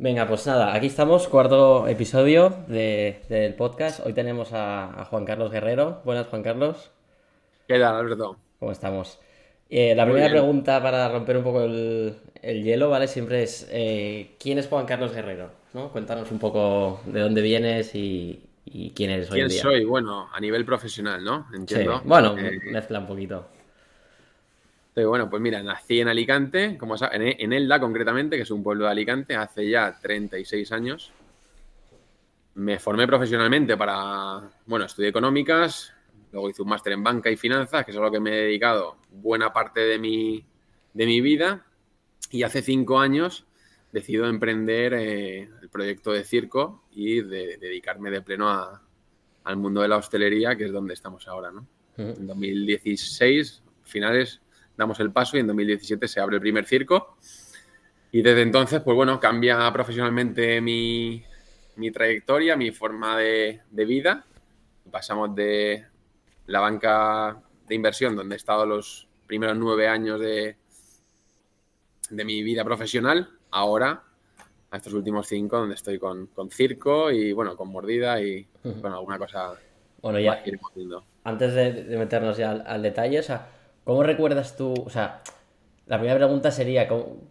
Venga, pues nada, aquí estamos, cuarto episodio del podcast. Hoy tenemos a, Juan Carlos Guerrero. Buenas, Juan Carlos. ¿Qué tal, Alberto? ¿Cómo estamos? Eh, la primera pregunta para romper un poco el, hielo, ¿vale? Siempre es, eh, ¿quién es Juan Carlos Guerrero? ¿No? Cuéntanos un poco de dónde vienes y, quién eres hoy en día. ¿Quién soy? Bueno, a nivel profesional, ¿no? Entiendo. Bueno, eh, mezcla un poquito bueno, pues mira, nací en Alicante, como en, en Elda concretamente, que es un pueblo de Alicante, hace ya 36 años. Me formé profesionalmente para, bueno, estudié económicas, luego hice un máster en banca y finanzas, que es a lo que me he dedicado buena parte de mi, de mi vida. Y hace cinco años decido emprender eh, el proyecto de circo y de, dedicarme de pleno al mundo de la hostelería, que es donde estamos ahora, ¿no? En 2016, finales, damos el paso y en 2017 se abre el primer circo. Y desde entonces, pues bueno, cambia profesionalmente mi, trayectoria, mi forma de, vida. Pasamos de la banca de inversión, donde he estado los primeros nueve años de, de mi vida profesional, ahora a estos últimos cinco, donde estoy con, circo y bueno, con mordida y con alguna cosa. Bueno, ya. Antes de, meternos ya al, al detalle, o sea, ¿Cómo recuerdas tú? O sea, la primera pregunta sería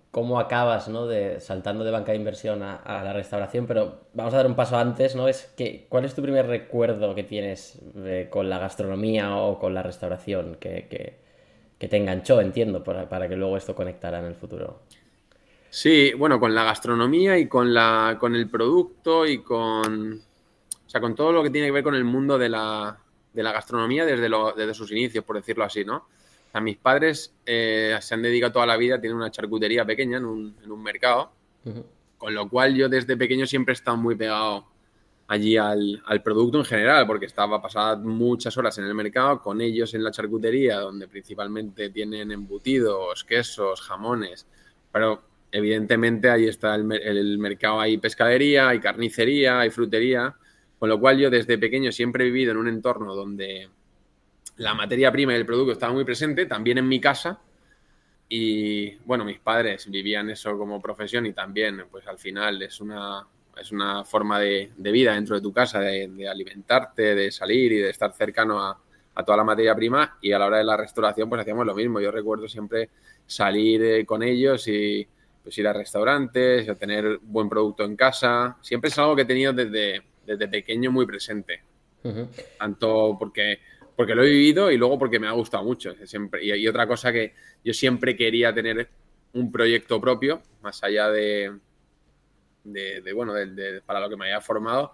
cómo, acabas, ¿no? De, saltando de banca de inversión a, la restauración, pero vamos a dar un paso antes, ¿no? Es que, ¿cuál es tu primer recuerdo que tienes eh, con la gastronomía o con la restauración que, te enganchó, entiendo, para, que luego esto conectara en el futuro? Sí, bueno, con la gastronomía y con, la, con el producto y con, o sea, con todo lo que tiene que ver con el mundo de la, gastronomía desde, desde sus inicios, por decirlo así, ¿no? A mis padres eh, se han dedicado toda la vida, tienen una charcutería pequeña en un, mercado, con lo cual yo desde pequeño siempre he estado muy pegado allí al, producto en general, porque estaba pasada muchas horas en el mercado con ellos en la charcutería, donde principalmente tienen embutidos, quesos, jamones, pero evidentemente ahí está el, el mercado, hay pescadería, hay carnicería, hay frutería, con lo cual yo desde pequeño siempre he vivido en un entorno donde la materia prima y el producto estaba muy presente, también en mi casa. Y bueno, mis padres vivían eso como profesión y también, pues al final es una, es una forma de, vida dentro de tu casa, de, alimentarte, de salir y de estar cercano a, toda la materia prima. Y a la hora de la restauración, pues hacíamos lo mismo. Yo recuerdo siempre salir eh, con ellos y pues ir a restaurantes, a tener buen producto en casa. Siempre es algo que he tenido desde, desde pequeño muy presente. Tanto porque porque lo he vivido y luego porque me ha gustado mucho. Siempre, y, otra cosa que yo siempre quería tener un proyecto propio, más allá de, de, bueno, de, para lo que me haya formado.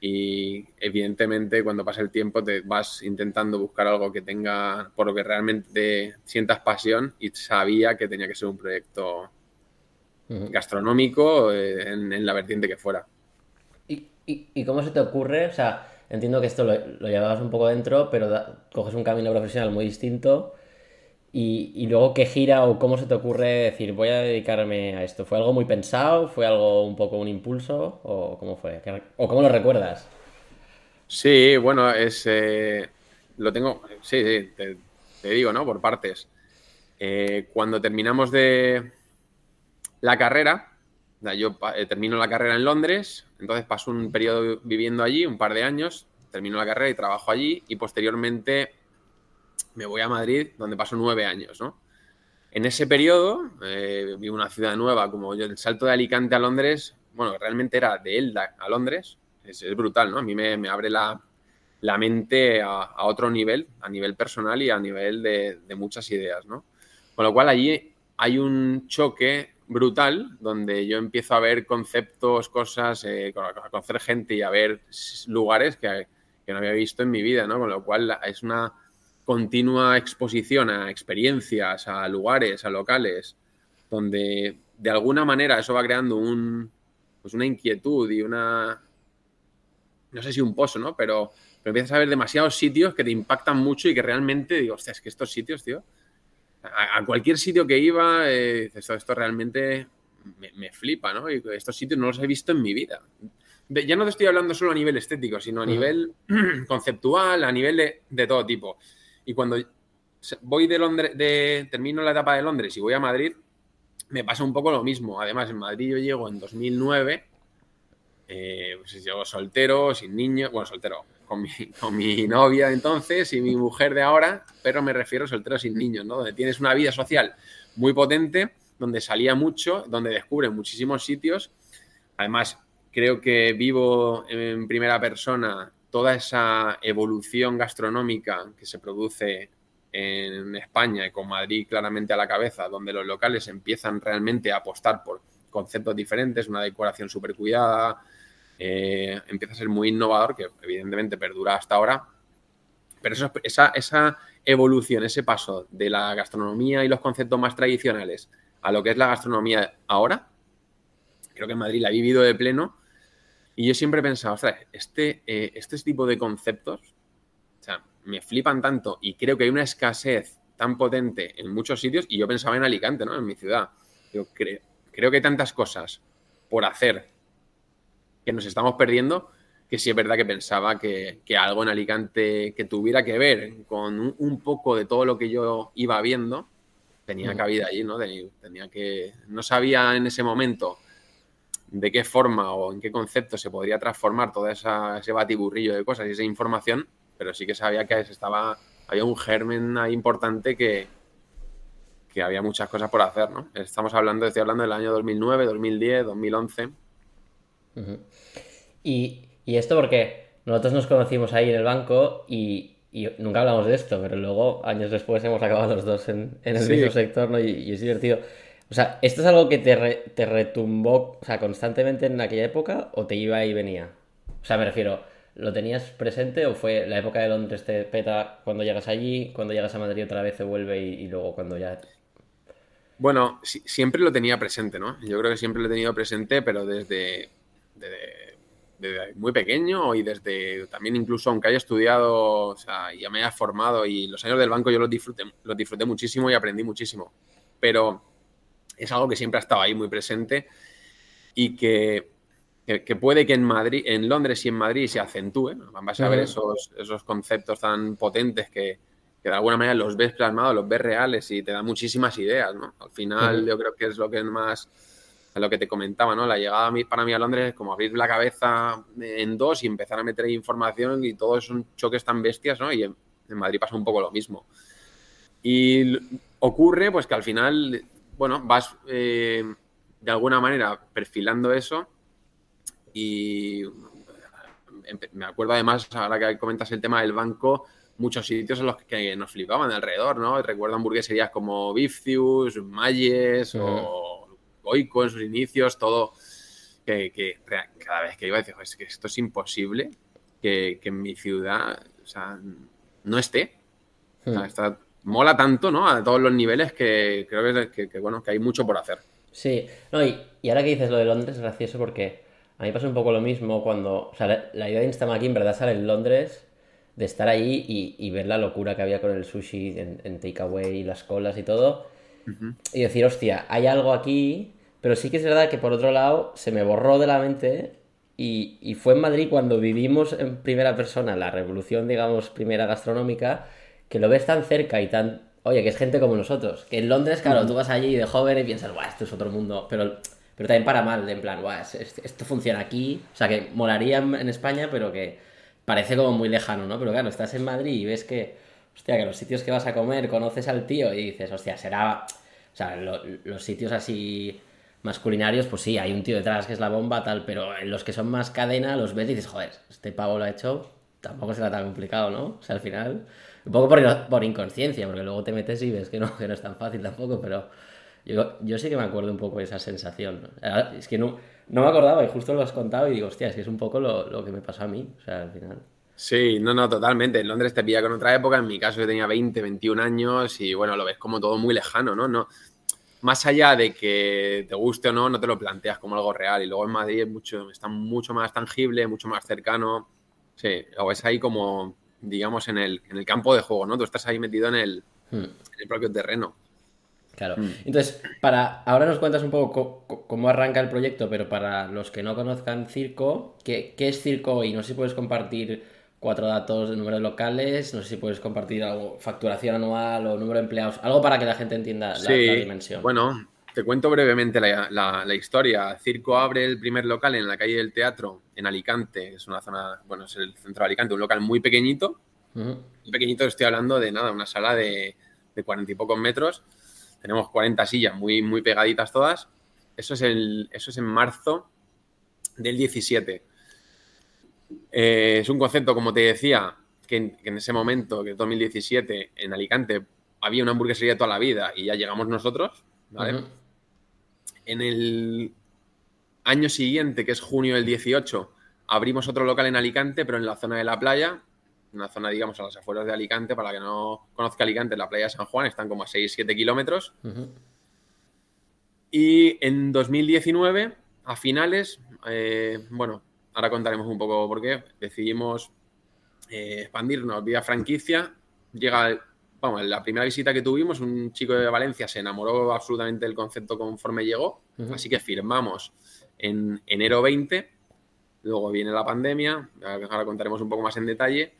Y evidentemente cuando pasa el tiempo te vas intentando buscar algo que tenga, por lo que realmente sientas pasión y sabía que tenía que ser un proyecto gastronómico eh, en, la vertiente que fuera. ¿Y, y, y cómo se te ocurre? O sea, entiendo que esto lo, llevabas un poco dentro, pero coges un camino profesional muy distinto. Y, luego, ¿qué gira o cómo se te ocurre decir, voy a dedicarme a esto? ¿Fue algo muy pensado? ¿Fue algo un poco un impulso? ¿O cómo fue? ¿O cómo lo recuerdas? Sí, bueno, es. Eh, lo tengo. Sí, sí, te, digo, ¿no? Por partes. Eh, cuando terminamos de la carrera, yo eh, termino la carrera en Londres, entonces paso un periodo viviendo allí, un par de años, termino la carrera y trabajo allí y posteriormente me voy a Madrid, donde paso nueve años, ¿no? En ese periodo, eh, vivo una ciudad nueva, como yo, el salto de Alicante a Londres, bueno, realmente era de Elda a Londres, es, brutal, ¿no? A mí me, abre la, mente a, otro nivel, a nivel personal y a nivel de, de muchas ideas, ¿no? Con lo cual allí hay un choque brutal donde yo empiezo a ver conceptos, cosas, eh, a conocer gente y a ver lugares que, no había visto en mi vida, ¿no? Con lo cual es una continua exposición a experiencias, a lugares, a locales, donde de alguna manera eso va creando un, pues una inquietud y una, no sé si un pozo, ¿no? Pero, pero empiezas a ver demasiados sitios que te impactan mucho y que realmente digo, hostia, es que estos sitios, tío, a, cualquier sitio que iba, eh, esto, realmente me, flipa, ¿no? Y estos sitios no los he visto en mi vida. ya no te estoy hablando solo a nivel estético, sino a nivel conceptual, a nivel de, todo tipo. Y cuando voy de Londres, de, termino la etapa de Londres y voy a Madrid, me pasa un poco lo mismo. Además, en Madrid yo llego en 2009, eh, pues llego soltero, sin niños, bueno, soltero, con mi, novia de entonces y mi mujer de ahora, pero me refiero a soltero sin niños, ¿no? Donde tienes una vida social muy potente, donde salía mucho, donde descubres muchísimos sitios. Además, creo que vivo en primera persona toda esa evolución gastronómica que se produce en España y con Madrid claramente a la cabeza, donde los locales empiezan realmente a apostar por conceptos diferentes, una decoración súper cuidada, eh, empieza a ser muy innovador, que evidentemente perdura hasta ahora. Pero esa, evolución, ese paso de la gastronomía y los conceptos más tradicionales a lo que es la gastronomía ahora, creo que en Madrid la ha vivido de pleno. Y yo siempre he pensado, ostras, este, eh, este tipo de conceptos me flipan tanto y creo que hay una escasez tan potente en muchos sitios y yo pensaba en Alicante, ¿no? En mi ciudad. Creo que hay tantas cosas por hacer que nos estamos perdiendo que sí es verdad que pensaba que, algo en Alicante que tuviera que ver con un, poco de todo lo que yo iba viendo tenía mm. cabida allí, ¿no? Tenía que... No sabía en ese momento de qué forma o en qué concepto se podría transformar todo ese batiburrillo de cosas y esa información, pero sí que sabía que estaba, había un germen ahí importante que, que había muchas cosas por hacer, ¿no? Estamos hablando, estoy hablando del año 2009, 2010, 2011. Y, y, esto porque nosotros nos conocimos ahí en el banco y, nunca hablamos de esto, pero luego, años después, hemos acabado los dos en, el mismo sector, ¿no? Y, es divertido. O sea, ¿esto es algo que te, te retumbó o sea, constantemente en aquella época o te iba y venía? O sea, me refiero, ¿Lo tenías presente o fue la época de Londres te peta cuando llegas allí, cuando llegas a Madrid otra vez se vuelve y, luego cuando ya... Bueno, siempre lo tenía presente, ¿no? Yo creo que siempre lo he tenido presente, pero desde, desde, muy pequeño y desde también incluso aunque haya estudiado, o sea, ya me haya formado y los años del banco yo los disfruté, los disfruté muchísimo y aprendí muchísimo. Pero es algo que siempre ha estado ahí muy presente y que que, puede que en Madrid, en Londres y en Madrid se acentúe, vas a ver esos, esos conceptos tan potentes que, de alguna manera los ves plasmados, los ves reales y te dan muchísimas ideas, ¿no? Al final yo creo que es lo que es lo que te comentaba, ¿no? La llegada para mí a Londres es como abrir la cabeza en dos y empezar a meter información y todos son choques tan bestias, ¿no? Y en, Madrid pasa un poco lo mismo. Y ocurre pues que al final, bueno, vas eh, de alguna manera perfilando eso y me acuerdo además, ahora que comentas el tema del banco, muchos sitios en los que nos flipaban alrededor, ¿no? Recuerdo hamburgueserías como Bifcius, Mayes o Goico en sus inicios, todo que, cada vez que iba decía, es que esto es imposible que, en mi ciudad o sea, no esté. está, mola tanto, ¿no? A todos los niveles que creo que, bueno, que hay mucho por hacer. Sí, no, y, y ahora que dices lo de Londres es gracioso porque a mí pasa un poco lo mismo cuando. O sea, la, idea de Instagram en verdad sale en Londres, de estar ahí y, ver la locura que había con el sushi en, takeaway y las colas y todo. Y decir, hostia, hay algo aquí, pero sí que es verdad que por otro lado se me borró de la mente y, y, fue en Madrid cuando vivimos en primera persona la revolución, digamos, primera gastronómica, que lo ves tan cerca y tan... Oye, que es gente como nosotros. Que en Londres, claro, tú vas allí de joven y piensas, guau, esto es otro mundo. Pero pero también para mal, de en plan, esto funciona aquí, o sea, que molaría en España, pero que parece como muy lejano, ¿no? Pero claro, estás en Madrid y ves que, hostia, que los sitios que vas a comer conoces al tío y dices, hostia, será, o sea, los sitios así masculinarios, pues sí, hay un tío detrás que es la bomba, tal, pero en los que son más cadena, los ves y dices, joder, este pavo lo ha hecho, tampoco será tan complicado, ¿no? O sea, al final, un poco por, por inconsciencia, porque luego te metes y ves que no, que no es tan fácil tampoco, pero yo, yo sí que me acuerdo un poco de esa sensación. Es que no, no me acordaba y justo lo has contado y digo, hostia, es que es un poco lo, lo que me pasó a mí, o sea, al final. Sí, no, no, totalmente. En Londres te pilla con otra época. En mi caso, yo tenía 20, 21 años y bueno, lo ves como todo muy lejano, ¿no? no más allá de que te guste o no, no te lo planteas como algo real. Y luego en Madrid es mucho, está mucho más tangible, mucho más cercano. Sí, lo ves ahí como, digamos, en el, en el campo de juego, ¿no? Tú estás ahí metido en el, hmm. en el propio terreno. Claro. Mm. Entonces, para ahora nos cuentas un poco cómo arranca el proyecto, pero para los que no conozcan Circo, ¿qué, es Circo y No sé si puedes compartir cuatro datos de números locales, no sé si puedes compartir algo, facturación anual o número de empleados, algo para que la gente entienda la, dimensión. Bueno, te cuento brevemente la, historia. Circo abre el primer local en la calle del Teatro, en Alicante, es una zona, bueno, es el centro de Alicante, un local muy pequeñito. Muy pequeñito, estoy hablando de nada, una sala de, cuarenta y pocos metros. Tenemos 40 sillas muy, muy pegaditas todas. Eso es, el, eso es en marzo del 17. Eh, es un concepto, como te decía, que en, ese momento, que es 2017, en Alicante había una hamburguesería toda la vida y ya llegamos nosotros, En el año siguiente, que es junio del 18, abrimos otro local en Alicante, pero en la zona de la playa, una zona, digamos, a las afueras de Alicante, para que no conozca Alicante, la playa de San Juan, están como a 6-7 kilómetros. Y en 2019, a finales, eh, bueno, ahora contaremos un poco por qué, decidimos eh, expandirnos vía franquicia. Llega, vamos, la primera visita que tuvimos, un chico de Valencia se enamoró absolutamente del concepto conforme llegó, así que firmamos en enero 20, luego viene la pandemia, ahora contaremos un poco más en detalle,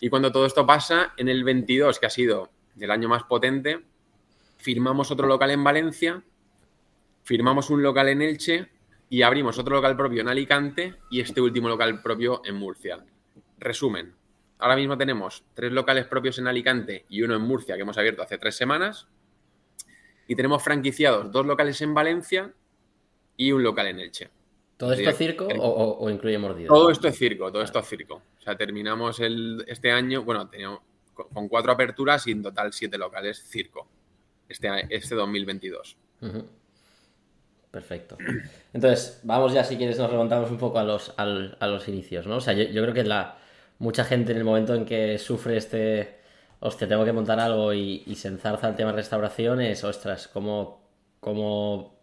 y cuando todo esto pasa, en el 22, que ha sido el año más potente, firmamos otro local en Valencia, firmamos un local en Elche y abrimos otro local propio en Alicante y este último local propio en Murcia. Resumen, ahora mismo tenemos tres locales propios en Alicante y uno en Murcia que hemos abierto hace tres semanas. Y tenemos franquiciados dos locales en Valencia y un local en Elche. ¿Todo esto es circo o, incluye mordido? Todo esto es circo, todo esto es circo. O sea, terminamos el, este año, bueno, teníamos con cuatro aperturas y en total siete locales circo. Este, este 2022. Perfecto. Entonces, vamos ya, si quieres, nos remontamos un poco a los, a los inicios, ¿no? O sea, yo, yo creo que la, mucha gente en el momento en que sufre este, hostia, tengo que montar algo y, se enzarza el tema de restauración, es, ostras, ¿cómo, cómo,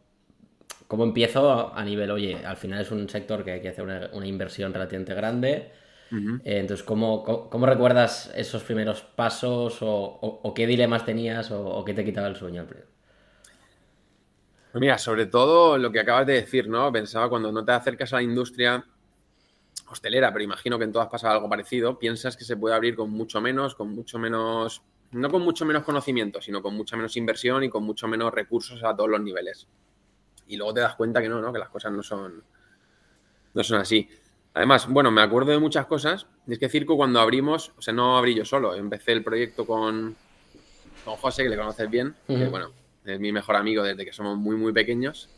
cómo empiezo a nivel, oye, al final es un sector que hay que hacer una, inversión relativamente grande. Eh, entonces, ¿cómo, ¿cómo, recuerdas esos primeros pasos o, qué dilemas tenías o, qué te quitaba el sueño? Pues mira, sobre todo lo que acabas de decir, ¿no? Pensaba cuando no te acercas a la industria hostelera, pero imagino que en todas pasa algo parecido, piensas que se puede abrir con mucho menos, con mucho menos, no con mucho menos conocimiento, sino con mucha menos inversión y con mucho menos recursos a todos los niveles. Y luego te das cuenta que no, ¿no? que las cosas no son, no son así. Además, bueno, me acuerdo de muchas cosas. Es que Circo cuando abrimos, o sea, no abrí yo solo, empecé el proyecto con, con José, que le conoces bien, que bueno, es mi mejor amigo desde que somos muy, muy pequeños.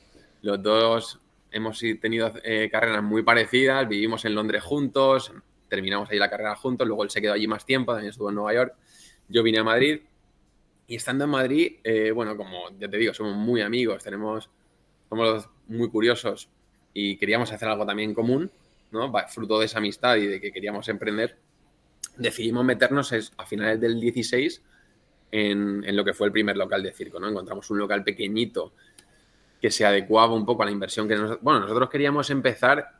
Los dos hemos tenido eh, carreras muy parecidas, vivimos en Londres juntos, terminamos ahí la carrera juntos, luego él se quedó allí más tiempo, también estuvo en Nueva York, yo vine a Madrid y estando en Madrid, eh, bueno, como ya te digo, somos muy amigos, tenemos, somos muy curiosos y queríamos hacer algo también común, ¿no? Fruto de esa amistad y de que queríamos emprender, decidimos meternos a finales del 16 en, en, lo que fue el primer local de circo, ¿no? Encontramos un local pequeñito que se adecuaba un poco a la inversión que nosotros... Bueno, nosotros queríamos empezar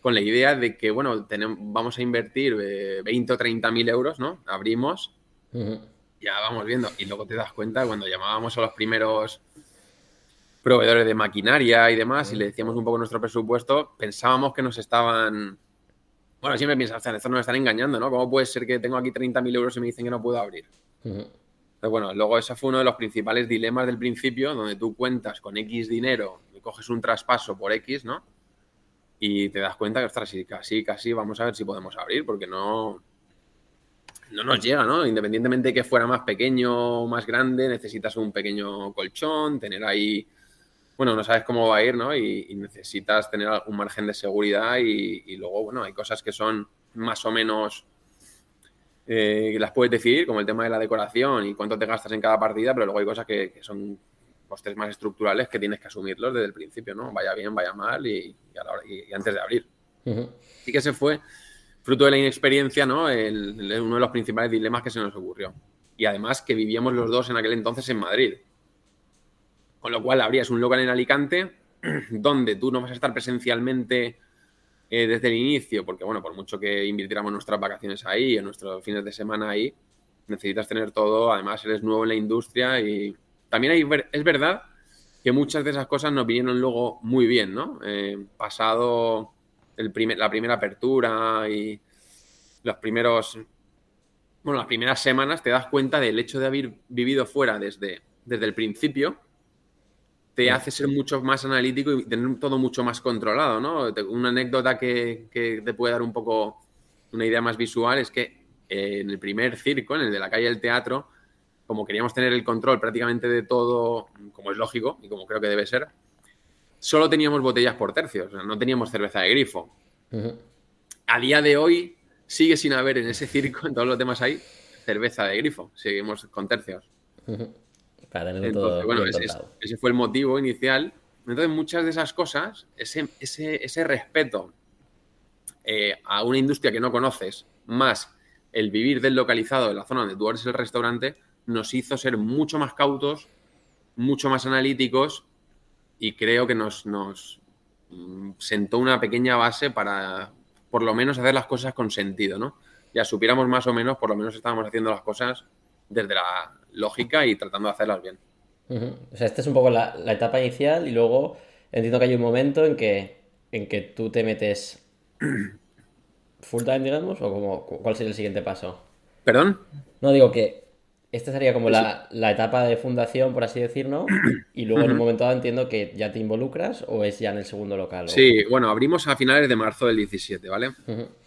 con la idea de que, bueno, tenemos, vamos a invertir 20 eh, o 30 mil euros, ¿no? Abrimos, ya vamos viendo. Y luego te das cuenta cuando llamábamos a los primeros proveedores de maquinaria y demás y le decíamos un poco nuestro presupuesto, pensábamos que nos estaban... Bueno, siempre piensas, o sea, esto nos están engañando, ¿no? ¿Cómo puede ser que tengo aquí 30.000 euros y me dicen que no puedo abrir? Bueno, luego ese fue uno de los principales dilemas del principio, donde tú cuentas con X dinero y coges un traspaso por X, ¿no? Y te das cuenta que, ostras, casi, casi vamos a ver si podemos abrir, porque no, no nos llega, ¿no? Independientemente de que fuera más pequeño o más grande, necesitas un pequeño colchón, tener ahí, bueno, no sabes cómo va a ir, ¿no? Y, necesitas tener un margen de seguridad y, luego, bueno, hay cosas que son más o menos eh, las puedes decidir, como el tema de la decoración y cuánto te gastas en cada partida, pero luego hay cosas que, son costes más estructurales que tienes que asumirlos desde el principio, ¿no? Vaya bien, vaya mal y, antes de abrir. Así que ese fue fruto de la inexperiencia, ¿no? uno de los principales dilemas que se nos ocurrió. Y además que vivíamos los dos en aquel entonces en Madrid. Con lo cual abrías un local en Alicante donde tú no vas a estar presencialmente eh, desde el inicio, porque bueno, por mucho que invirtiéramos nuestras vacaciones ahí, en nuestros fines de semana ahí, necesitas tener todo, además eres nuevo en la industria y también hay, es verdad que muchas de esas cosas nos vinieron luego muy bien, ¿no? Eh, pasado el primer, la primera apertura y los primeros, bueno, las primeras semanas te das cuenta del hecho de haber vivido fuera desde, desde el principio, te hace ser mucho más analítico y tener todo mucho más controlado, ¿no? Una anécdota que, te puede dar un poco una idea más visual es que eh, en el primer circo, en el de la calle del teatro, como queríamos tener el control prácticamente de todo, como es lógico y como creo que debe ser, solo teníamos botellas por tercios, no teníamos cerveza de grifo. A día de hoy sigue sin haber en ese circo, en todos los demás hay, cerveza de grifo, seguimos con tercios. Entonces, bueno, ese, fue el motivo inicial. Entonces, muchas de esas cosas, ese, ese, respeto eh, a una industria que no conoces, más el vivir deslocalizado en la zona donde tú eres el restaurante, nos hizo ser mucho más cautos, mucho más analíticos y creo que nos, nos mm, sentó una pequeña base para, por lo menos, hacer las cosas con sentido, ¿no? Ya supiéramos más o menos, por lo menos estábamos haciendo las cosas desde la lógica y tratando de hacerlas bien. O sea, esta es un poco la, etapa inicial y luego entiendo que hay un momento en que, en que tú te metes full time, digamos, o como, cuál sería el siguiente paso. ¿Perdón? No, digo que esta sería como la, etapa de fundación, por así decirlo, y luego en un momento dado entiendo que ya te involucras o es ya en el segundo local. Sí, bueno, abrimos a finales de marzo del 17, ¿vale?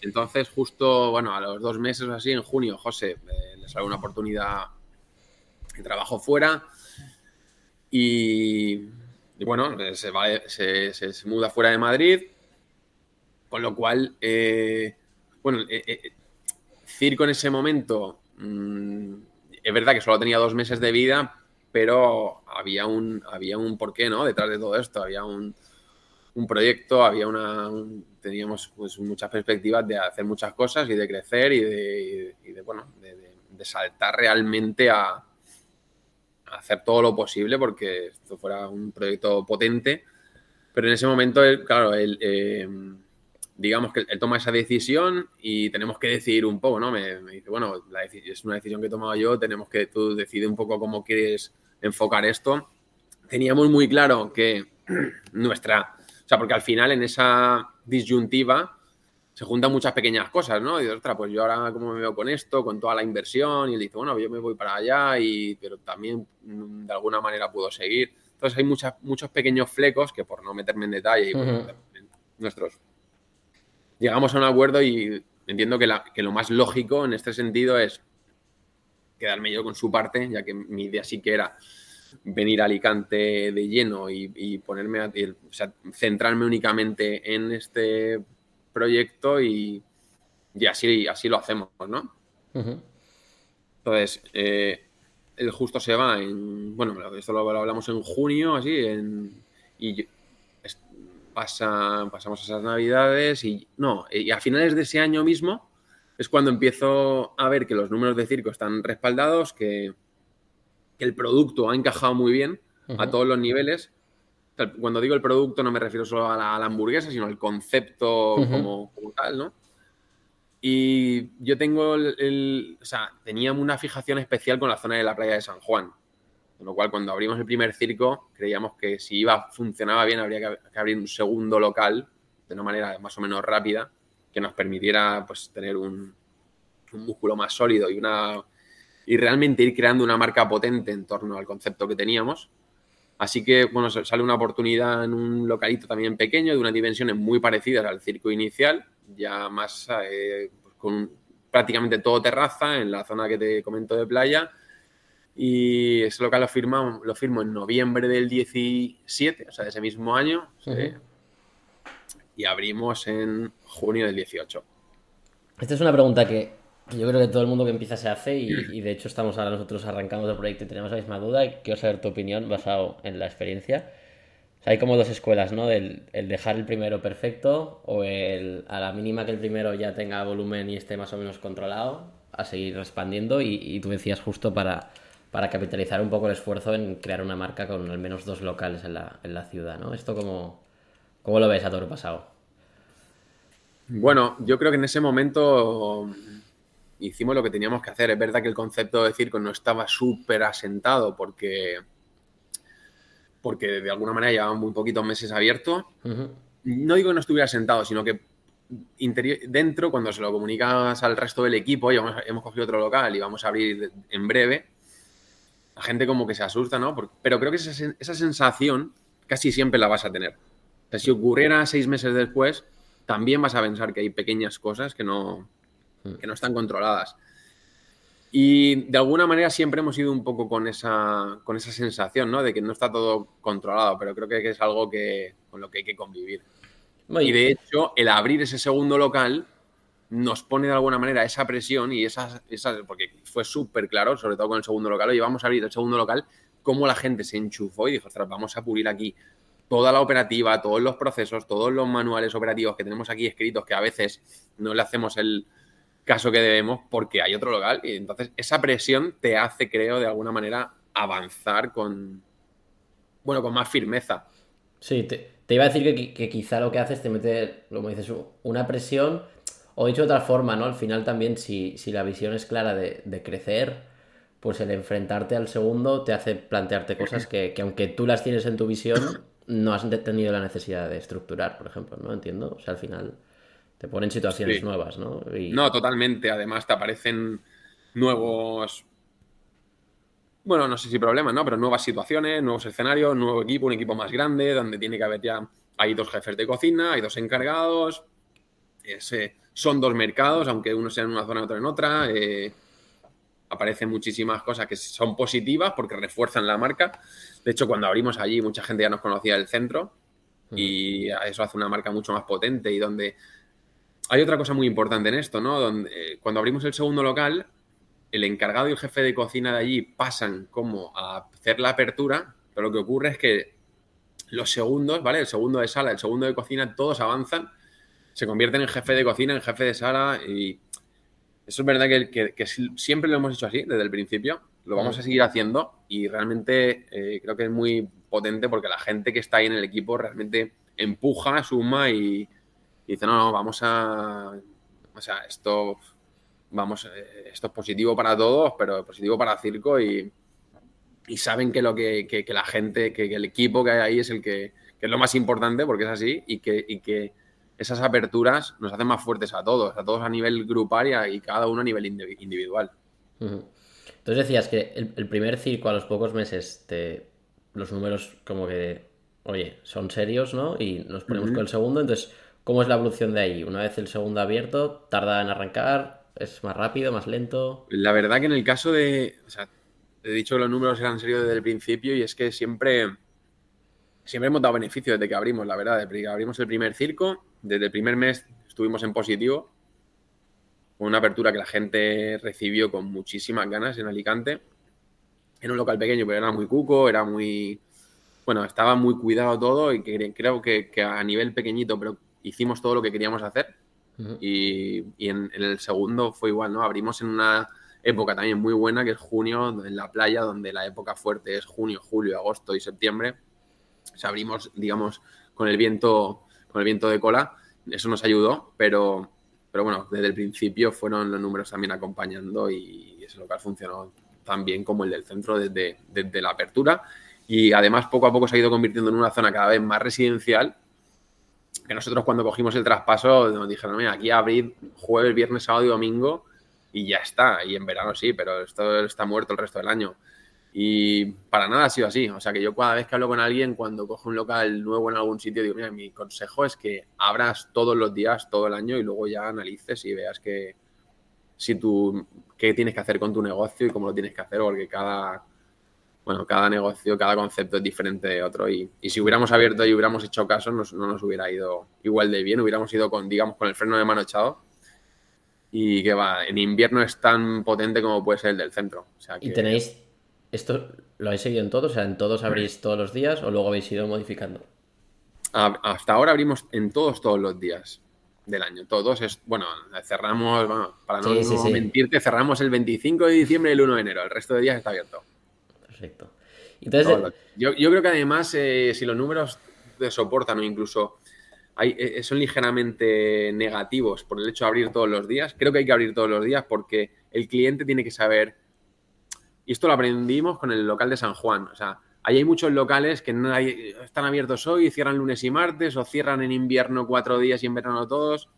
Entonces, justo, bueno, a los dos meses o así, en junio, José, eh, le sale una oportunidad trabajo fuera y, bueno, se, se, muda fuera de Madrid, con lo cual, eh, bueno, eh, Circo en ese momento... Mm, es verdad que solo tenía dos meses de vida, pero había un, había un porqué, ¿no? Detrás de todo esto, había un, proyecto, había una, teníamos pues, muchas perspectivas de hacer muchas cosas y de crecer y de, bueno, de, saltar realmente a, hacer todo lo posible porque esto fuera un proyecto potente. Pero en ese momento, claro, el, eh, digamos que él toma esa decisión y tenemos que decidir un poco, ¿no? Me, dice, bueno, es una decisión que he tomado yo, tenemos que tú decidir un poco cómo quieres enfocar esto. Teníamos muy claro que nuestra, o sea, porque al final en esa disyuntiva se juntan muchas pequeñas cosas, ¿no? Y ostras, pues yo ahora cómo me veo con esto, con toda la inversión, y él dice, bueno, yo me voy para allá, y, pero también mm, de alguna manera puedo seguir. Entonces hay muchas, muchos pequeños flecos que por no meterme en detalle y nuestros llegamos a un acuerdo y entiendo que, lo más lógico en este sentido es quedarme yo con su parte, ya que mi idea sí que era venir a Alicante de lleno y, ponerme a, o sea, centrarme únicamente en este proyecto y, así, así lo hacemos, ¿no? Entonces, eh, el justo se va en, bueno, esto lo, hablamos en junio, así, en, y pasamos esas navidades y no, y a finales de ese año mismo es cuando empiezo a ver que los números de circo están respaldados, que, el producto ha encajado muy bien a todos los niveles. Cuando digo el producto no me refiero solo a la, hamburguesa, sino al concepto como, tal, ¿no? Y yo tengo el, O sea, teníamos una fijación especial con la zona de la playa de San Juan. Con lo cual, cuando abrimos el primer circo, creíamos que si iba, funcionaba bien, habría que, abrir un segundo local de una manera más o menos rápida que nos permitiera pues, tener un, músculo más sólido y, una, y realmente ir creando una marca potente en torno al concepto que teníamos. Así que, bueno, sale una oportunidad en un localito también pequeño, de unas dimensiones muy parecidas al circo inicial, ya más eh, pues, con prácticamente todo terraza en la zona que te comento de playa y ese local lo firmo, lo firmo en noviembre del 17, o sea, de ese mismo año. y abrimos en junio del 18. Esta es una pregunta que yo creo que todo el mundo que empieza se hace y, de hecho estamos ahora nosotros arrancando el proyecto y tenemos la misma duda y quiero saber tu opinión basado en la experiencia. hay como dos escuelas, ¿no? El, dejar el primero perfecto o el a la mínima que el primero ya tenga volumen y esté más o menos controlado, a seguir expandiendo y, y tú decías justo para para capitalizar un poco el esfuerzo en crear una marca con al menos dos locales en la, en la ciudad, ¿no? ¿Esto cómo, cómo lo ves a todo pasado? Bueno, yo creo que en ese momento hicimos lo que teníamos que hacer. Es verdad que el concepto de circo no estaba súper asentado porque, porque de alguna manera llevaba muy poquitos meses abierto. No digo que no estuviera asentado, sino que dentro, cuando se lo comunicas al resto del equipo, y hemos cogido otro local y vamos a abrir en breve, la gente como que se asusta, ¿no? pero creo que esa, sensación casi siempre la vas a tener. O sea, si ocurriera seis meses después, también vas a pensar que hay pequeñas cosas que no. Que no están controladas. Y de alguna manera siempre hemos ido un poco con esa, con esa sensación, ¿no? De que no está todo controlado, pero creo que es algo que, con lo que hay que convivir. Y de hecho, el abrir ese segundo local nos pone de alguna manera esa presión y esas, esas porque fue súper claro, sobre todo con el segundo local, oye, vamos a abrir el segundo local, cómo la gente se enchufó y dijo, ostras, vamos a pulir aquí toda la operativa, todos los procesos, todos los manuales operativos que tenemos aquí escritos, que a veces no le hacemos el caso que debemos porque hay otro local. Y entonces esa presión te hace, creo, de alguna manera avanzar con, bueno, con más firmeza. Sí, te, iba a decir que, quizá lo que haces te mete, como dices, una presión, o dicho de otra forma, ¿no? Al final también, si, la visión es clara de, de crecer, pues el enfrentarte al segundo te hace plantearte cosas que, que, aunque tú las tienes en tu visión, no has tenido la necesidad de estructurar, por ejemplo, ¿no? Entiendo. O sea, al final te ponen situaciones nuevas, ¿no? No, totalmente. Además, te aparecen nuevos. Bueno, no sé si problemas, ¿no? Pero nuevas situaciones, nuevos escenarios, nuevo equipo, un equipo más grande, donde tiene que haber ya. Hay dos jefes de cocina, hay dos encargados. Ese, son dos mercados, aunque uno sea en una zona y otro en otra. Eh, aparecen muchísimas cosas que son positivas porque refuerzan la marca. De hecho, cuando abrimos allí, mucha gente ya nos conocía del centro y eso hace una marca mucho más potente y donde... Hay otra cosa muy importante en esto, ¿no? Donde, eh, cuando abrimos el segundo local, el encargado y el jefe de cocina de allí pasan como a hacer la apertura, pero lo que ocurre es que los segundos, ¿vale? El segundo de sala, el segundo de cocina, todos avanzan, se convierten en jefe de cocina, en jefe de sala y eso es verdad que, siempre lo hemos hecho así desde el principio, lo vamos a seguir haciendo y realmente eh, creo que es muy potente porque la gente que está ahí en el equipo realmente empuja, suma y, dice, no, no, vamos a... O sea, esto, vamos, eh, esto es positivo para todos, pero positivo para Circo y, saben que lo que, la gente, que, el equipo que hay ahí es el que, es lo más importante porque es así y que, y que esas aperturas nos hacen más fuertes a todos, a todos a nivel grupal y, cada uno a nivel individual. Entonces decías que el, primer circo a los pocos meses te, los números como que, oye, son serios, ¿no? Y nos ponemos con el segundo, entonces, ¿cómo es la evolución de ahí? Una vez el segundo abierto, ¿tarda en arrancar? ¿Es más rápido, más lento? La verdad que en el caso de, o sea, he dicho que los números eran serios desde el principio y es que siempre siempre hemos dado beneficio desde que abrimos, la verdad. Desde que abrimos el primer circo, desde el primer mes estuvimos en positivo. Una apertura que la gente recibió con muchísimas ganas en Alicante. En un local pequeño, pero era muy cuco, era muy. Bueno, estaba muy cuidado todo y creo que, a nivel pequeñito, pero hicimos todo lo que queríamos hacer. Y, en, en, el segundo fue igual, ¿no? Abrimos en una época también muy buena, que es junio, en la playa, donde la época fuerte es junio, julio, agosto y septiembre abrimos, digamos, con el viento, con el viento de cola. Eso nos ayudó, pero, pero bueno, desde el principio fueron los números también acompañando y ese local funcionó tan bien como el del centro desde, desde la apertura. Y además poco a poco se ha ido convirtiendo en una zona cada vez más residencial que nosotros cuando cogimos el traspaso nos dijeron, mira, aquí abrir jueves, viernes, sábado y domingo y ya está. Y en verano sí, pero esto está muerto el resto del año. Y para nada ha sido así. O sea que yo cada vez que hablo con alguien, cuando cojo un local nuevo en algún sitio, digo, mira, mi consejo es que abras todos los días, todo el año y luego ya analices y veas que si tú, qué tienes que hacer con tu negocio y cómo lo tienes que hacer, porque cada, bueno, cada negocio, cada concepto es diferente de otro. Y, si hubiéramos abierto y hubiéramos hecho caso, no nos hubiera ido igual de bien, hubiéramos ido con, digamos, con el freno de mano echado. Y que va, en invierno es tan potente como puede ser el del centro. O sea, ¿Y tenéis ¿Esto lo habéis seguido en todos? O sea, ¿en todos abrís todos los días o luego habéis ido modificando? hasta ahora abrimos en todos, todos los días del año. Todos es, bueno, cerramos, para no, mentirte, cerramos el 25 de diciembre y el 1 de enero. El resto de días está abierto. Perfecto. Entonces, yo, creo que además, eh, si los números te soportan o incluso hay, eh, son ligeramente negativos por el hecho de abrir todos los días, creo que hay que abrir todos los días porque el cliente tiene que saber y esto lo aprendimos con el local de San Juan. O sea, ahí hay muchos locales que están abiertos hoy, cierran lunes y martes, o cierran en invierno cuatro días y en verano todos.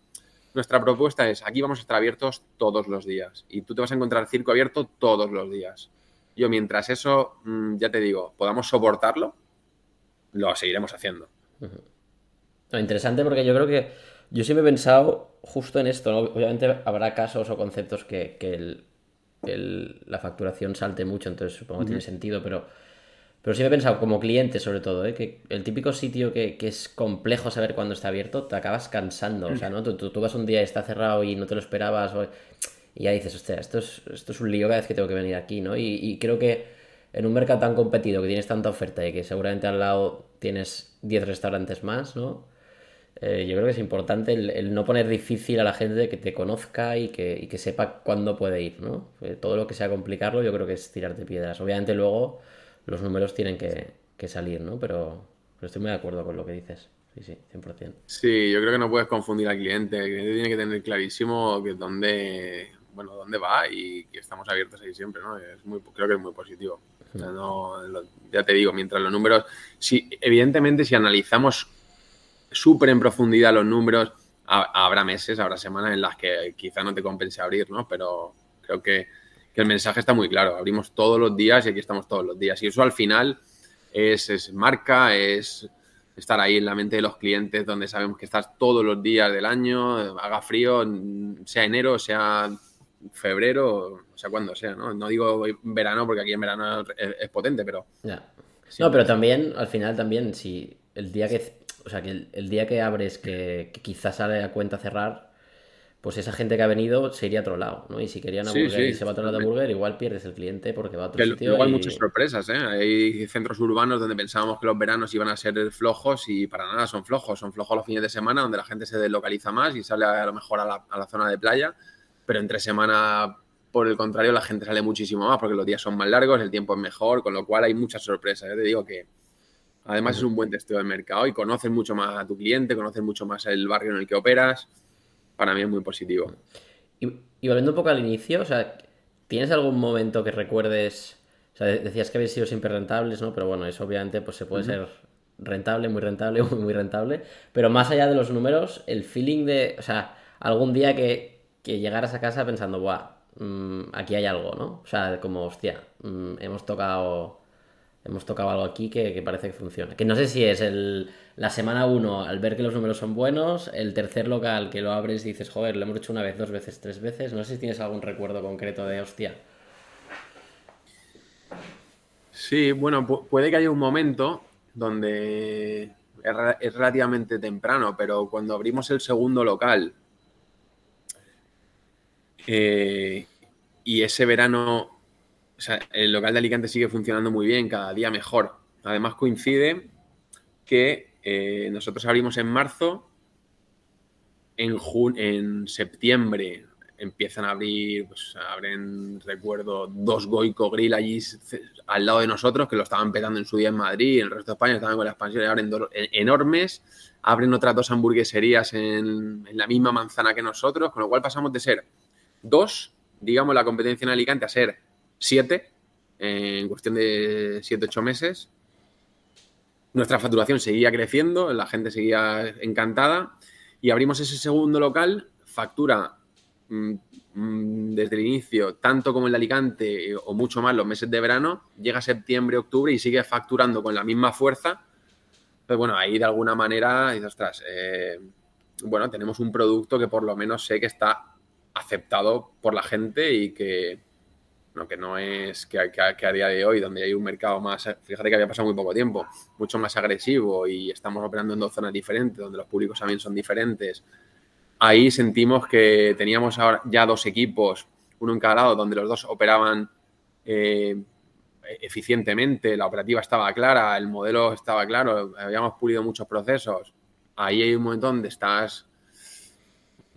Nuestra propuesta es, aquí vamos a estar abiertos todos los días. Y tú te vas a encontrar circo abierto todos los días. Yo, mientras eso, mm, ya te digo, podamos soportarlo, lo seguiremos haciendo. interesante porque yo creo que yo siempre he pensado justo en esto, Obviamente habrá casos o conceptos que, la facturación salte mucho, entonces supongo que tiene sentido, pero, pero siempre he pensado como cliente sobre todo, ¿eh? que el típico sitio que, es complejo saber cuándo está abierto, te acabas cansando, o sea, ¿no? Tú, tú, vas un día y está cerrado y no te lo esperabas, y ya dices, hostia, esto es, esto es un lío cada vez que tengo que venir aquí, ¿no? y creo que en un mercado tan competido que tienes tanta oferta y que seguramente al lado tienes 10 restaurantes más, ¿no? Eh, yo creo que es importante el, no poner difícil a la gente que te conozca y que, sepa cuándo puede ir, ¿no? Eh, todo lo que sea complicarlo yo creo que es tirarte piedras. Obviamente luego los números tienen que, salir, ¿no? Pero, estoy muy de acuerdo con lo que dices. Sí, sí, 100%. Sí, yo creo que no puedes confundir al cliente. El cliente tiene que tener clarísimo que dónde, bueno, dónde va y que estamos abiertos ahí siempre, ¿no? Es muy, creo que es muy positivo. ya te digo, mientras los números, si, evidentemente si analizamos súper en profundidad los números, habrá meses, habrá semanas en las que quizá no te compense abrir, ¿no? Pero creo que, el mensaje está muy claro. Abrimos todos los días y aquí estamos todos los días. Y eso al final es, marca, es estar ahí en la mente de los clientes donde sabemos que estás todos los días del año, haga frío, sea enero, sea febrero, o sea, cuando sea, ¿no? No digo verano porque aquí en verano es, potente, pero... No, pero también, al final también, si el día que o sea, que el, día que abres, que, quizás sale a cuenta cerrar, pues esa gente que ha venido se iría a otro lado, ¿no? Y si querían una y se va a otro lado de burger, igual pierdes el cliente porque va a otro sitio. Luego hay muchas sorpresas, ¿eh? Hay centros urbanos donde pensábamos que los veranos iban a ser flojos y para nada son flojos. Son flojos los fines de semana donde la gente se deslocaliza más y sale a lo mejor a la, a la zona de playa, pero entre semana por el contrario, la gente sale muchísimo más porque los días son más largos, el tiempo es mejor, con lo cual hay muchas sorpresas. Yo te digo que Además es un buen testeo del mercado y conoces mucho más a tu cliente, conoces mucho más el barrio en el que operas. Para mí es muy positivo. Y, volviendo un poco al inicio, o sea, ¿tienes algún momento que recuerdes? O sea, decías que habéis sido siempre rentables, ¿no? Pero bueno, eso obviamente pues se puede ser rentable, muy rentable, muy, muy rentable. Pero más allá de los números, el feeling de, o sea, algún día que, llegaras a casa pensando, buah, mm, aquí hay algo, ¿no? O sea, como, hostia, mm, hemos tocado hemos tocado algo aquí que, parece que funciona. Que no sé si es el, la semana 1 al ver que los números son buenos, el tercer local que lo abres y dices, joder, lo hemos hecho una vez, dos veces, tres veces. No sé si tienes algún recuerdo concreto de hostia. Sí, bueno, puede que haya un momento donde es relativamente temprano, pero cuando abrimos el segundo local eh, y ese verano el local de Alicante sigue funcionando muy bien, cada día mejor. Además coincide que eh, nosotros abrimos en marzo, en, en septiembre empiezan a abrir, pues abren, recuerdo, dos Goico Grill allí al lado de nosotros, que lo estaban petando en su día en Madrid, en el resto de España estaban con la expansión, y abren dos enormes, abren otras dos hamburgueserías en, la misma manzana que nosotros, con lo cual pasamos de ser dos, digamos, la competencia en Alicante, a ser siete en cuestión de siete, ocho meses. Nuestra facturación seguía creciendo, la gente seguía encantada y abrimos ese segundo local, factura mm, mm, desde el inicio, tanto como el de Alicante o mucho más los meses de verano, llega septiembre, octubre y sigue facturando con la misma fuerza. Pues bueno, ahí de alguna manera, dices, ostras, eh, bueno, tenemos un producto que por lo menos sé que está aceptado por la gente y que, que no es que, a día de hoy, donde hay un mercado más, fíjate que había pasado muy poco tiempo, mucho más agresivo y estamos operando en dos zonas diferentes, donde los públicos también son diferentes. Ahí sentimos que teníamos ahora ya dos equipos, uno en cada lado, donde los dos operaban eh, eficientemente, la operativa estaba clara, el modelo estaba claro, habíamos pulido muchos procesos. Ahí hay un momento donde estás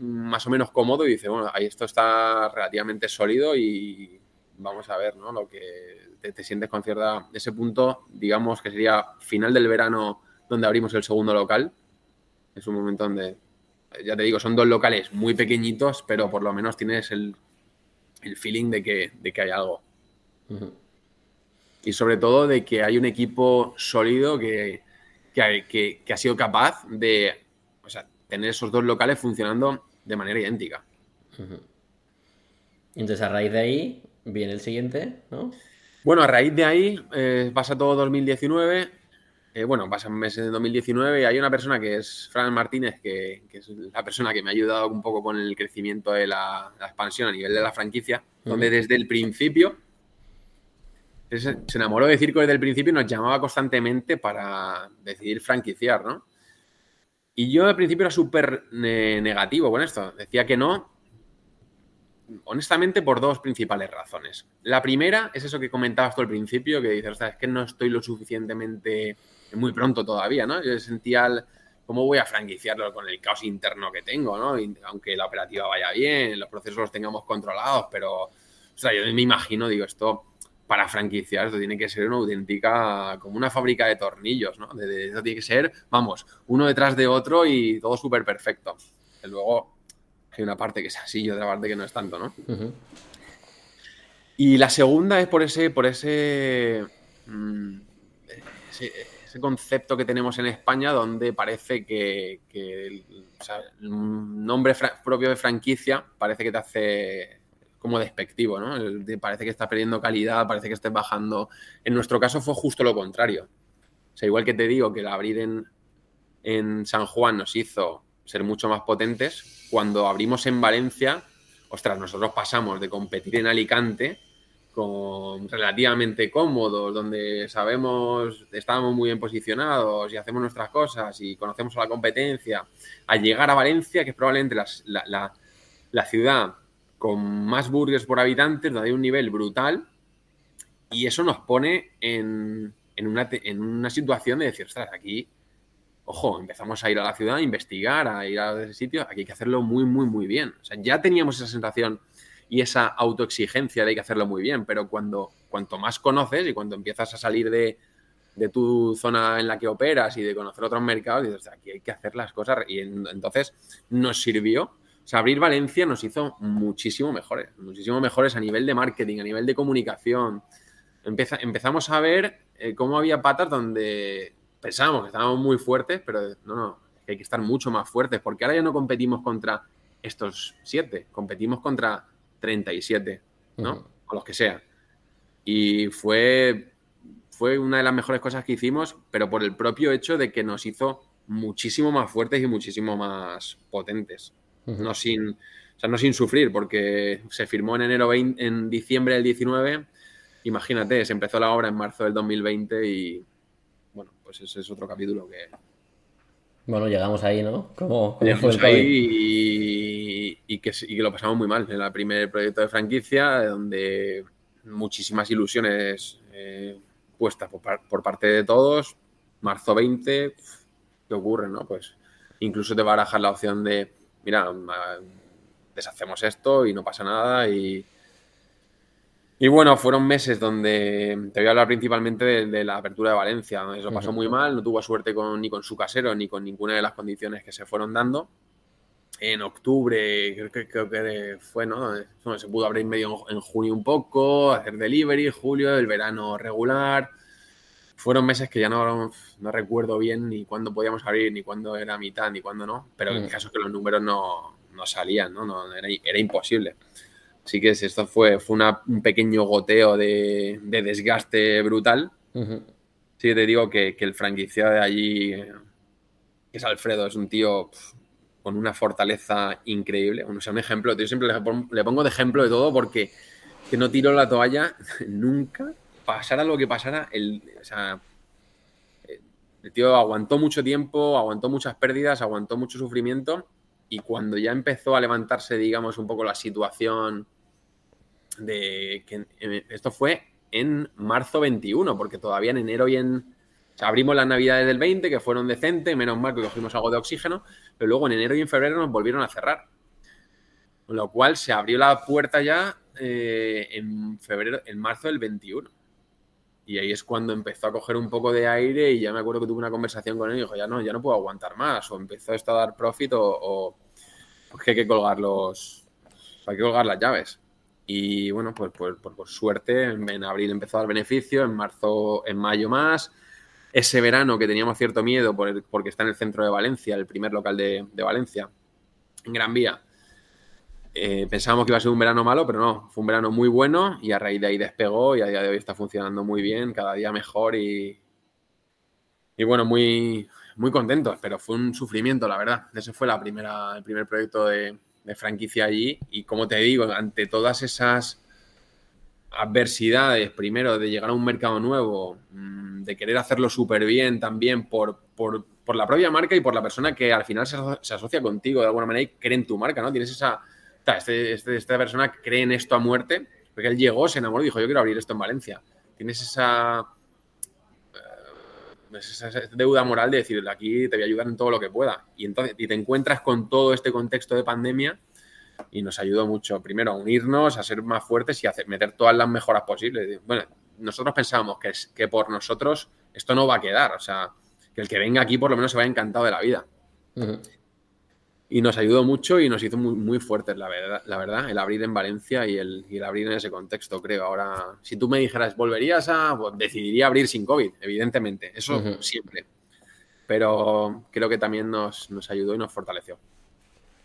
más o menos cómodo y dices, bueno, ahí esto está relativamente sólido y, vamos a ver, ¿no? Lo que te, sientes con cierta... Ese punto, digamos que sería final del verano donde abrimos el segundo local. Es un momento donde, ya te digo, son dos locales muy pequeñitos, pero por lo menos tienes el, feeling de que, de que hay algo. Y sobre todo de que hay un equipo sólido que, que, ha sido capaz de tener esos dos locales funcionando de manera idéntica. Entonces, a raíz de ahí, Viene el siguiente, ¿no? Bueno, a raíz de ahí eh, pasa todo 2019 eh, bueno, pasan meses de 2019 y hay una persona que es Fran Martínez, que, es la persona que me ha ayudado un poco con el crecimiento de la, expansión a nivel de la franquicia, donde desde el principio se enamoró de Circo desde el principio y nos llamaba constantemente para decidir franquiciar, ¿no? Y yo al principio era súper negativo con esto. Decía que no, honestamente, por dos principales razones. La primera es eso que comentabas tú al principio, que dices, es que no estoy lo suficientemente muy pronto todavía, ¿no? Yo sentía cómo voy a franquiciarlo con el caos interno que tengo, ¿no? aunque la operativa vaya bien, los procesos los tengamos controlados, pero, o sea, yo me imagino, digo, esto para franquiciar, esto tiene que ser una auténtica, como una fábrica de tornillos, ¿no? De, esto tiene que ser, vamos, uno detrás de otro y todo súper perfecto. Y luego hay una parte que es así y otra parte que no es tanto, ¿no? Y la segunda es por ese, por ese, mm, ese ese concepto que tenemos en España donde parece que, el, nombre propio de franquicia parece que te hace como despectivo, ¿no? Parece que estás perdiendo calidad, parece que estés bajando. En nuestro caso fue justo lo contrario. O sea, igual que te digo que el abrir en, en San Juan nos hizo ser mucho más potentes, cuando abrimos en Valencia, ostras, nosotros pasamos de competir en Alicante con relativamente cómodos, donde sabemos, estamos muy bien posicionados y hacemos nuestras cosas y conocemos a la competencia, a llegar a Valencia, que es probablemente la, ciudad con más burgers por habitantes, donde un nivel brutal, y eso nos pone en, una, en una situación de decir, ostras, aquí, ojo, empezamos a ir a la ciudad, a investigar, a ir a ese sitio, aquí hay que hacerlo muy, muy, muy bien. O sea, ya teníamos esa sensación y esa autoexigencia de hay que hacerlo muy bien, pero cuando cuanto más conoces y cuando empiezas a salir de, tu zona en la que operas y de conocer otros mercados, dices, aquí hay que hacer las cosas y entonces nos sirvió. Sea, abrir Valencia nos hizo muchísimo mejores, muchísimo mejores a nivel de marketing, a nivel de comunicación. empezamos a ver eh, cómo había patas donde pensábamos que estábamos muy fuertes, pero no, no, hay que estar mucho más fuertes, porque ahora ya no competimos contra estos siete, competimos contra 37, ¿no? O los que sea. Y fue, fue una de las mejores cosas que hicimos, pero por el propio hecho de que nos hizo muchísimo más fuertes y muchísimo más potentes. No sin, o sea, no sin sufrir, porque se firmó en enero 20, en diciembre del 19. Imagínate, se empezó la obra en marzo del 2020 y bueno, pues ese es otro capítulo que, bueno, llegamos ahí, ¿no? Como llegamos ahí y, que, lo pasamos muy mal en el primer proyecto de franquicia, donde muchísimas ilusiones eh, puestas por, parte de todos. Marzo 20, ¿qué ocurre, no? Pues incluso te barajas la opción de, mira, deshacemos esto y no pasa nada y y bueno, fueron meses donde te voy a hablar principalmente de, la apertura de Valencia. Eso pasó muy mal, no tuvo suerte con, ni con su casero ni con ninguna de las condiciones que se fueron dando. En octubre, creo, que fue, ¿no? Se pudo abrir medio en junio un poco, hacer delivery, julio, el verano regular. Fueron meses que ya no, no recuerdo bien ni cuándo podíamos abrir, ni cuándo era mitad, ni cuándo no. Pero en el caso que los números no, no salían, ¿no? no era, era imposible. Así que esto fue, fue un pequeño goteo de, desgaste brutal. Sí que te digo que, el franquiciado de allí, que es Alfredo, es un tío con una fortaleza increíble. O sea, un ejemplo, yo siempre le, pongo de ejemplo de todo porque que no tiró la toalla nunca, pasara lo que pasara. Sea, el tío aguantó mucho tiempo, aguantó muchas pérdidas, aguantó mucho sufrimiento y cuando ya empezó a levantarse, digamos, un poco la situación de que eh, esto fue en marzo 21, porque todavía en enero y en... abrimos las navidades del 20, que fueron decentes, menos mal que cogimos algo de oxígeno, pero luego en enero y en febrero nos volvieron a cerrar. Con lo cual se abrió la puerta ya eh, en febrero, en marzo del 21. Y ahí es cuando empezó a coger un poco de aire y ya me acuerdo que tuve una conversación con él y dijo, ya no, ya no puedo aguantar más. O empezó esto a dar profit o, pues que hay que colgar los. Hay que colgar las llaves. Y bueno, pues, pues, pues, por suerte en abril empezó a dar beneficio, en marzo, en mayo más. Ese verano que teníamos cierto miedo por porque está en el centro de Valencia, el primer local de, de Valencia, en Gran Vía, eh, pensábamos que iba a ser un verano malo, pero no, fue un verano muy bueno y a raíz de ahí despegó y a día de hoy está funcionando muy bien, cada día mejor y, y bueno, muy, muy contentos, pero fue un sufrimiento, la verdad. Ese fue la primera, el primer proyecto de, franquicia allí. Y como te digo, ante todas esas adversidades, primero de llegar a un mercado nuevo, mm, de querer hacerlo súper bien también por, por, por, la propia marca y por la persona que al final se, asocia contigo de alguna manera y cree en tu marca, ¿no? Tienes esa... Este, este, esta persona cree en esto a muerte, porque él llegó, se enamoró y dijo, yo quiero abrir esto en Valencia. Tienes esa, eh, esa deuda moral de decir, aquí te voy a ayudar en todo lo que pueda. Y, entonces, y te encuentras con todo este contexto de pandemia y nos ayudó mucho, primero, a unirnos, a ser más fuertes y a meter todas las mejoras posibles. Bueno, nosotros pensábamos que, que por nosotros esto no va a quedar, o sea, que el que venga aquí por lo menos se vaya encantado de la vida. Y nos ayudó mucho y nos hizo muy, muy fuertes, la verdad, la verdad, el abrir en Valencia y el, y el, abrir en ese contexto, creo. Ahora, si tú me dijeras, ¿volverías a...? Pues decidiría abrir sin COVID, evidentemente, eso siempre. Pero creo que también nos, nos ayudó y nos fortaleció.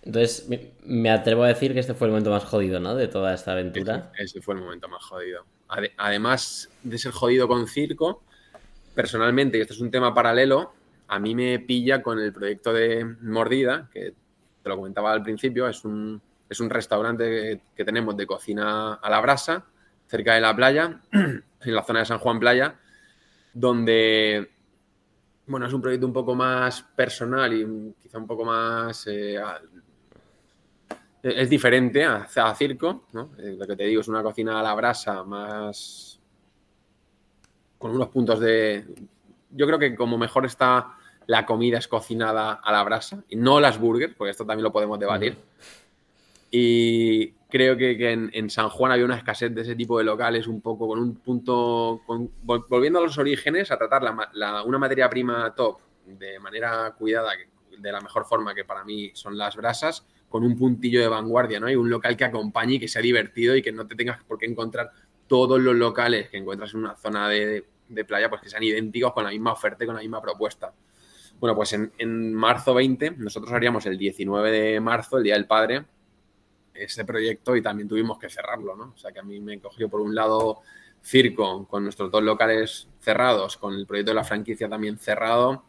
Entonces, me atrevo a decir que este fue el momento más jodido, ¿no? De toda esta aventura. Ese, fue el momento más jodido. Además de ser jodido con circo, personalmente, y esto es un tema paralelo, a mí me pilla con el proyecto de Mordida, que te lo comentaba al principio, es un, es un restaurante que, tenemos de cocina a la brasa, cerca de la playa, en la zona de San Juan Playa, donde bueno, es un proyecto un poco más personal y quizá un poco más eh, es diferente a, circo, ¿no? Eh, lo que te digo es una cocina a la brasa más con unos puntos de... Yo creo que como mejor está la comida es cocinada a la brasa y no las burgers, porque esto también lo podemos debatir. Y creo que, en, San Juan había una escasez de ese tipo de locales, un poco con un punto, volviendo a los orígenes, a tratar una materia prima top de manera cuidada, de la mejor forma que para mí son las brasas, con un puntillo de vanguardia, ¿no? Hay un local que acompañe y que sea divertido y que no te tengas por qué encontrar todos los locales que encuentras en una zona de, playa, pues que sean idénticos con la misma oferta y con la misma propuesta. Bueno, pues en, marzo 20, nosotros haríamos el 19 de marzo, el Día del Padre, ese proyecto y también tuvimos que cerrarlo, ¿no? O sea que a mí me cogió por un lado Circo, con nuestros dos locales cerrados, con el proyecto de la franquicia también cerrado,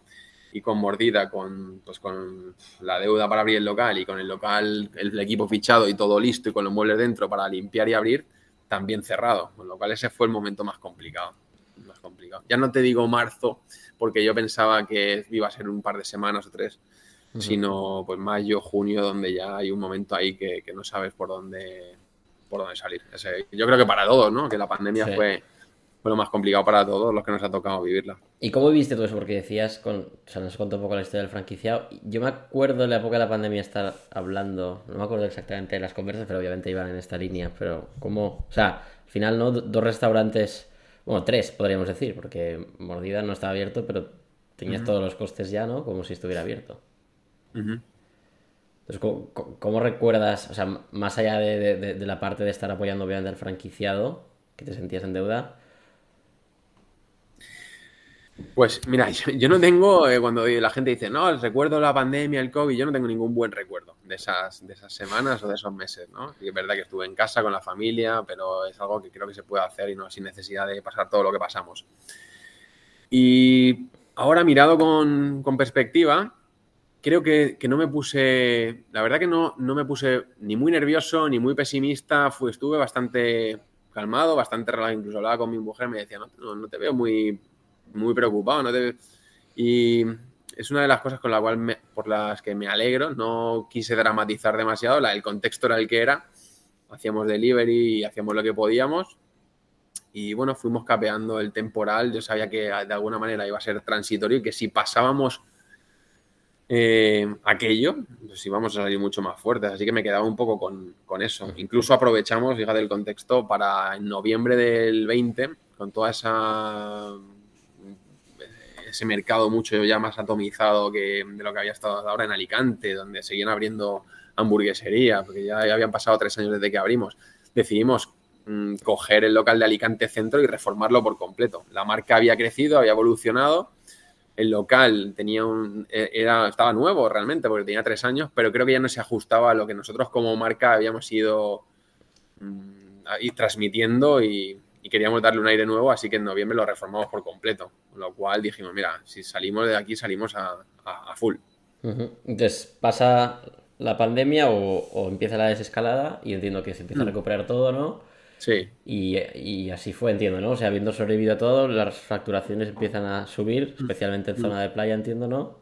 y con mordida, con, pues con la deuda para abrir el local y con el local, el, equipo fichado y todo listo y con los muebles dentro para limpiar y abrir, también cerrado. Con lo cual ese fue el momento más complicado. Complicado. Ya no te digo marzo, porque yo pensaba que iba a ser un par de semanas o tres, sino pues mayo, junio, donde ya hay un momento ahí que, no sabes por dónde por dónde salir. yo creo que para todos, ¿no? Que la pandemia fue fue lo más complicado para todos los que nos ha tocado vivirla. ¿Y cómo viste todo eso? Porque decías, con, o sea, nos contó un poco la historia del franquiciado. Yo me acuerdo en la época de la pandemia estar hablando, no me acuerdo exactamente de las conversas, pero obviamente iban en esta línea. Pero, ¿cómo? O sea, al final, ¿no? Dos restaurantes, bueno, tres podríamos decir, porque Mordida no estaba abierto, pero tenías todos los costes ya, ¿no? Como si estuviera abierto. Entonces, ¿cómo, recuerdas, o sea, más allá de, de, la parte de estar apoyando obviamente al franquiciado, que te sentías en deuda, pues mira, yo, no tengo, eh, cuando la gente dice, no, recuerdo la pandemia, el COVID, yo no tengo ningún buen recuerdo de esas, de esas semanas o de esos meses, ¿no? Y es verdad que estuve en casa con la familia, pero es algo que creo que se puede hacer y no sin necesidad de pasar todo lo que pasamos. Y ahora mirado con, perspectiva, creo que, no me puse, la verdad que no, no me puse ni muy nervioso ni muy pesimista, fui, estuve bastante calmado, bastante relajado, incluso hablaba con mi mujer, me decía, no, no te veo muy muy preocupado. ¿no? Y es una de las cosas con la cual por las que me alegro. No quise dramatizar demasiado. La, el contexto era el que era. Hacíamos delivery y hacíamos lo que podíamos. Y bueno, fuimos capeando el temporal. Yo sabía que de alguna manera iba a ser transitorio y que si pasábamos eh, aquello, pues íbamos a salir mucho más fuertes. Así que me quedaba un poco con, con eso. Incluso aprovechamos, fíjate el contexto, para en noviembre del 20, con toda esa ese mercado mucho ya más atomizado que de lo que había estado ahora en Alicante, donde seguían abriendo hamburguesería, porque ya, habían pasado tres años desde que abrimos, decidimos mm, coger el local de Alicante Centro y reformarlo por completo. La marca había crecido, había evolucionado, el local tenía un, e, era, estaba nuevo realmente, porque tenía tres años, pero creo que ya no se ajustaba a lo que nosotros como marca habíamos ido mm, transmitiendo y, y queríamos darle un aire nuevo, así que en noviembre lo reformamos por completo. Con lo cual dijimos, mira, si salimos de aquí, salimos a, full. Entonces, pasa la pandemia o, empieza la desescalada y entiendo que se empieza a mm. recuperar todo, ¿no? Sí. Y, así fue, entiendo, ¿no? O sea, habiendo sobrevivido a todo, las facturaciones empiezan a subir, mm. especialmente en zona de playa, entiendo, ¿no?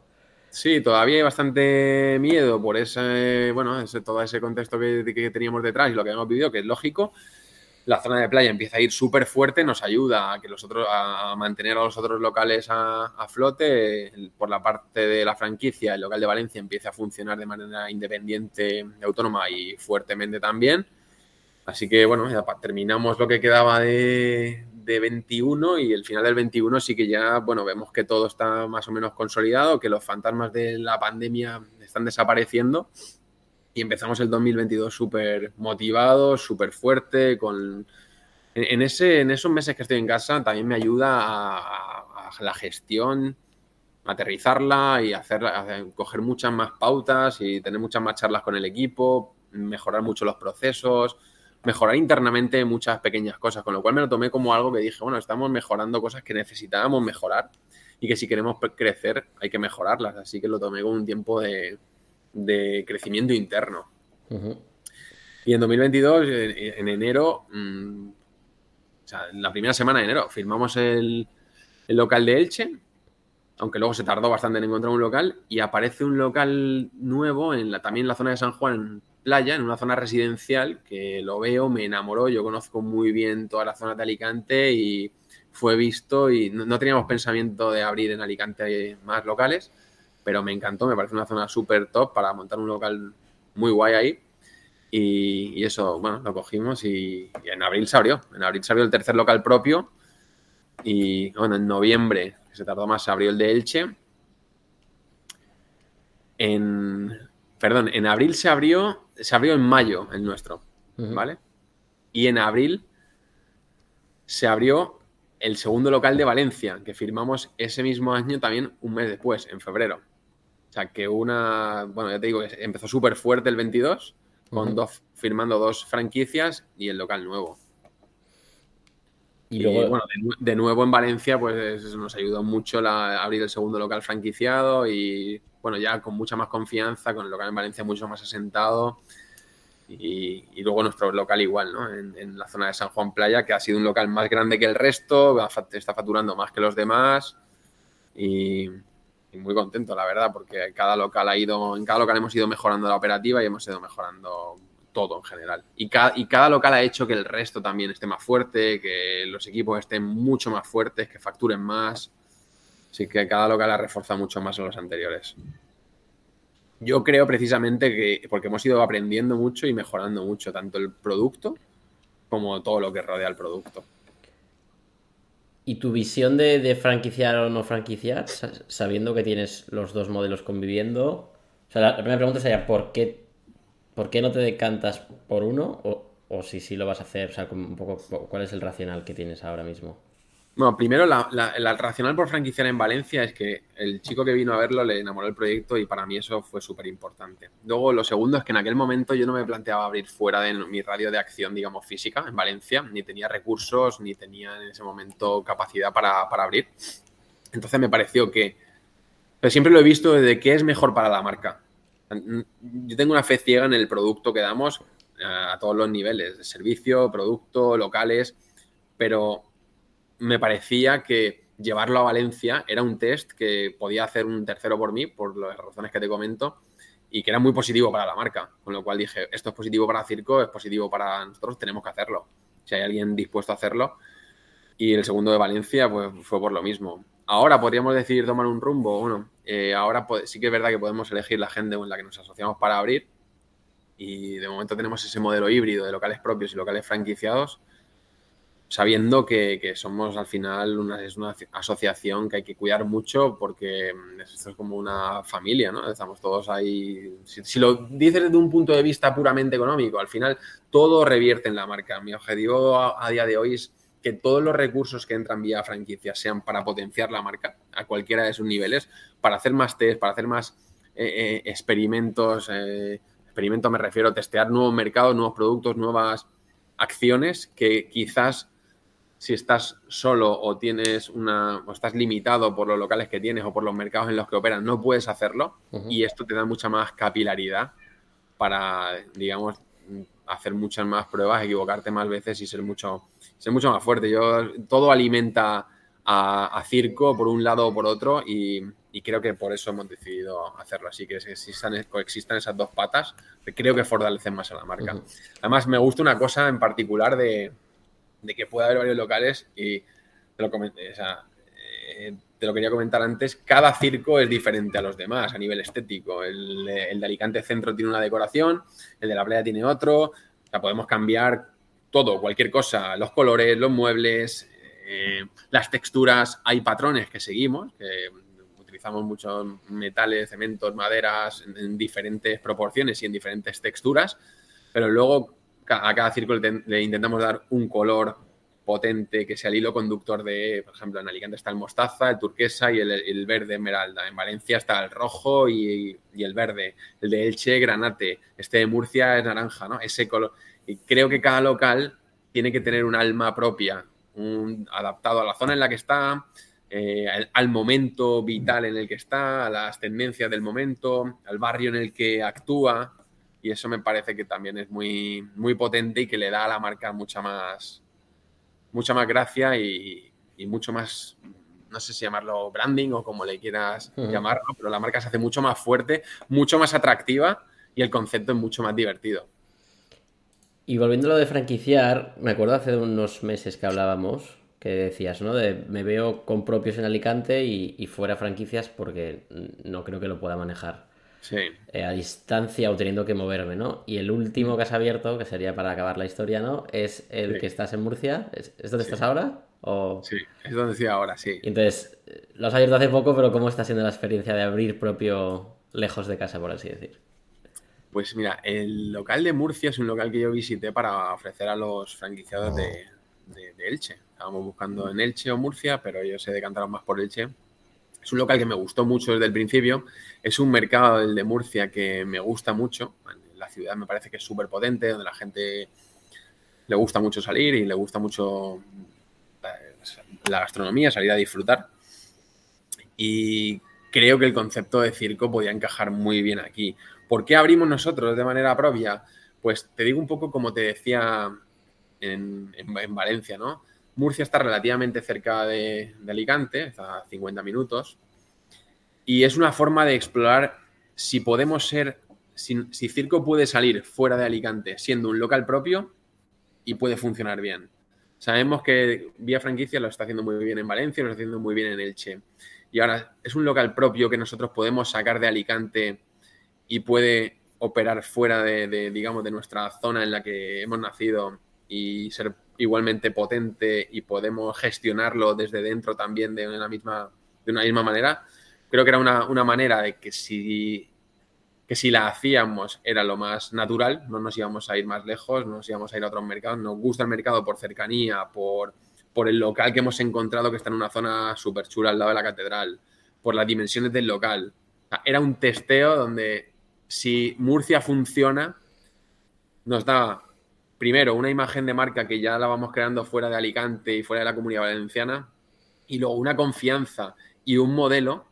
Sí, todavía hay bastante miedo por ese, bueno, ese, todo ese contexto que, que, teníamos detrás y lo que hemos vivido, que es lógico. La zona de playa empieza a ir súper fuerte, nos ayuda a que los otros, a mantener a los otros locales a, flote. Por la parte de la franquicia, el local de Valencia empieza a funcionar de manera independiente, autónoma y fuertemente también. Así que bueno, ya terminamos lo que quedaba de, de 21 y el final del 21 sí que ya, bueno, vemos que todo está más o menos consolidado, que los fantasmas de la pandemia están desapareciendo y empezamos el 2022 súper motivados, súper fuerte, con... En, ese, en esos meses que estoy en casa también me ayuda a, la gestión, aterrizarla y hacer, coger muchas más pautas y tener muchas más charlas con el equipo, mejorar mucho los procesos, mejorar internamente muchas pequeñas cosas, con lo cual me lo tomé como algo que dije, bueno, estamos mejorando cosas que necesitábamos mejorar y que si queremos crecer hay que mejorarlas, así que lo tomé como un tiempo de, crecimiento interno. Y en 2022, en, enero, mm, o sea, en la primera semana de enero, firmamos el, el local de Elche, aunque luego se tardó bastante en encontrar un local, y aparece un local nuevo en la, también en la zona de San Juan, playa, en una zona residencial, que lo veo, me enamoró, yo conozco muy bien toda la zona de Alicante y fue visto y no, teníamos pensamiento de abrir en Alicante más locales, pero me encantó, me parece una zona súper top para montar un local muy guay ahí. Y, eso, bueno, lo cogimos y, en abril se abrió. En abril se abrió el tercer local propio y bueno, en noviembre, que se tardó más, se abrió el de Elche. En, perdón, en abril se abrió se abrió en mayo el nuestro, ¿vale? Y en abril se abrió el segundo local de Valencia, que firmamos ese mismo año también un mes después, en febrero. O sea, que una, bueno, ya te digo, empezó súper fuerte el 22, con dos, firmando dos franquicias y el local nuevo. Y, luego, bueno, de, nuevo en Valencia, pues nos ayudó mucho la, abrir el segundo local franquiciado y bueno, ya con mucha más confianza, con el local en Valencia mucho más asentado. Y, luego nuestro local igual, ¿no? En, la zona de San Juan Playa, que ha sido un local más grande que el resto, está facturando más que los demás. Y, muy contento, la verdad, porque cada local ha ido, en cada local hemos ido mejorando la operativa y hemos ido mejorando todo en general. Y cada, y cada local ha hecho que el resto también esté más fuerte, que los equipos estén mucho más fuertes, que facturen más. Así que cada local ha reforzado mucho más a los anteriores. Yo creo precisamente que, porque hemos ido aprendiendo mucho y mejorando mucho, tanto el producto como todo lo que rodea al producto. ¿Y tu visión de, franquiciar o no franquiciar, sabiendo que tienes los dos modelos conviviendo? O sea, la, primera pregunta sería, ¿por qué, ¿por qué no te decantas por uno? O, o si sí lo vas a hacer, o sea, un poco, ¿cuál es el racional que tienes ahora mismo? Bueno, primero, la, racional por franquiciar en Valencia es que el chico que vino a verlo le enamoró el proyecto y para mí eso fue súper importante. Luego, lo segundo es que en aquel momento yo no me planteaba abrir fuera de mi radio de acción, digamos, física en Valencia, ni tenía recursos, ni tenía en ese momento capacidad para, abrir. Entonces me pareció que, siempre lo he visto de qué es mejor para la marca. Yo tengo una fe ciega en el producto que damos eh, a todos los niveles, servicio, producto, locales, pero me parecía que llevarlo a Valencia era un test que podía hacer un tercero por mí, por las razones que te comento, y que era muy positivo para la marca. Con lo cual dije, esto es positivo para Circo, es positivo para nosotros, tenemos que hacerlo. Si hay alguien dispuesto a hacerlo. Y el segundo de Valencia, pues fue por lo mismo. Ahora podríamos decidir tomar un rumbo. Bueno, eh, ahora sí que es verdad que podemos elegir la gente en la que nos asociamos para abrir. Y de momento tenemos ese modelo híbrido de locales propios y locales franquiciados sabiendo que, somos al final una, es una asociación que hay que cuidar mucho porque mm, esto es como una familia, ¿no? Estamos todos ahí. Si, lo dices desde un punto de vista puramente económico, al final todo revierte en la marca. Mi objetivo a, día de hoy es que todos los recursos que entran vía franquicia sean para potenciar la marca a cualquiera de sus niveles, para hacer más test, para hacer más eh, eh, experimentos. Eh, experimentos me refiero a testear nuevos mercados, nuevos productos, nuevas acciones que quizás si estás solo o tienes una o estás limitado por los locales que tienes o por los mercados en los que operas, no puedes hacerlo y esto te da mucha más capilaridad para, digamos, hacer muchas más pruebas, equivocarte más veces y ser mucho, ser mucho más fuerte. Yo, todo alimenta a, circo por un lado o por otro y, creo que por eso hemos decidido hacerlo así, que existan, coexistan esas dos patas, creo que fortalecen más a la marca. Además, me gusta una cosa en particular de, que pueda haber varios locales y te lo, comenté, eh, te lo quería comentar antes, cada circo es diferente a los demás a nivel estético. El, de Alicante Centro tiene una decoración, el de la playa tiene otro, o podemos cambiar todo, cualquier cosa, los colores, los muebles, eh, las texturas, hay patrones que seguimos, que utilizamos muchos metales, cementos, maderas en, diferentes proporciones y en diferentes texturas, pero luego a cada círculo le, intentamos dar un color potente que sea el hilo conductor de, por ejemplo, en Alicante está el mostaza, el turquesa y el, verde esmeralda. En Valencia está el rojo y, y, el verde. El de Elche, granate. Este de Murcia es naranja, ¿no? Ese color. Y creo que cada local tiene que tener un alma propia adaptado a la zona en la que está, eh, al, momento vital en el que está, a las tendencias del momento, al barrio en el que actúa. Y eso me parece que también es muy, muy potente y que le da a la marca mucha más, mucha más gracia y, mucho más, no sé si llamarlo branding o como le quieras llamarlo, pero la marca se hace mucho más fuerte, mucho más atractiva y el concepto es mucho más divertido. Y volviendo a lo de franquiciar, me acuerdo hace unos meses que hablábamos, que decías, ¿no? De me veo con propios en Alicante y, fuera franquicias porque no creo que lo pueda manejar. Sí. Eh, a distancia o teniendo que moverme, ¿no? Y el último que has abierto, que sería para acabar la historia, ¿no? Es el que estás en Murcia. ¿Es, donde estás ahora? O... Sí, es donde estoy ahora, sí. entonces, lo has abierto hace poco, pero ¿cómo está siendo la experiencia de abrir propio lejos de casa, por así decir? Pues mira, el local de Murcia es un local que yo visité para ofrecer a los franquiciados de, Elche. Estábamos buscando en Elche o Murcia, pero ellos se decantaron más por Elche. Es un local que me gustó mucho desde el principio. Es un mercado, el de Murcia, que me gusta mucho. La ciudad me parece que es súper potente, donde la gente le gusta mucho salir y le gusta mucho la gastronomía, salir a disfrutar. Y creo que el concepto de circo podía encajar muy bien aquí. ¿Por qué abrimos nosotros de manera propia? Pues te digo un poco como te decía en, Valencia, ¿no? Murcia está relativamente cerca de, Alicante, está a 50 minutos, y es una forma de explorar si podemos ser, si, Circo puede salir fuera de Alicante siendo un local propio y puede funcionar bien. Sabemos que Vía Franquicia lo está haciendo muy bien en Valencia, lo está haciendo muy bien en Elche. Y ahora es un local propio que nosotros podemos sacar de Alicante y puede operar fuera de, digamos, de nuestra zona en la que hemos nacido y ser igualmente potente y podemos gestionarlo desde dentro también de una misma, de una misma manera, creo que era una, una manera de que si, que si la hacíamos era lo más natural, no nos íbamos a ir más lejos, no nos íbamos a ir a otros mercados, nos gusta el mercado por cercanía, por, por el local que hemos encontrado que está en una zona súper chula al lado de la catedral, por las dimensiones del local. era un testeo donde si Murcia funciona, nos da primero una imagen de marca que ya la vamos creando fuera de Alicante y fuera de la comunidad valenciana, y luego una confianza y un modelo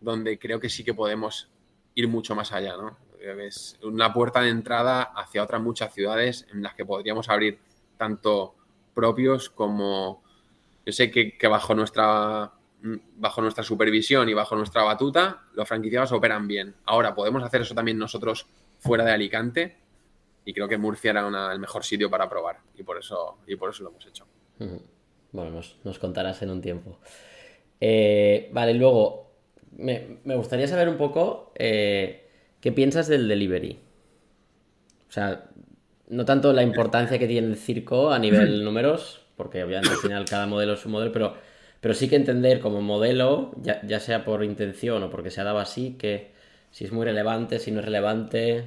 donde creo que sí que podemos ir mucho más allá, ¿no? Es una puerta de entrada hacia otras muchas ciudades en las que podríamos abrir tanto propios como yo sé que, que bajo nuestra bajo nuestra supervisión y bajo nuestra batuta, los franquiciados operan bien. Ahora, podemos hacer eso también nosotros fuera de Alicante y creo que Murcia era el mejor sitio para probar y por eso, y por eso lo hemos hecho. Bueno, nos, contarás en un tiempo. Eh, vale, luego, me, gustaría saber un poco eh, qué piensas del delivery. O sea, no tanto la importancia que tiene el circo a nivel números, porque obviamente al final cada modelo es su modelo, pero pero sí que entender como modelo, ya, sea por intención o porque se ha dado así, que si es muy relevante, si no es relevante.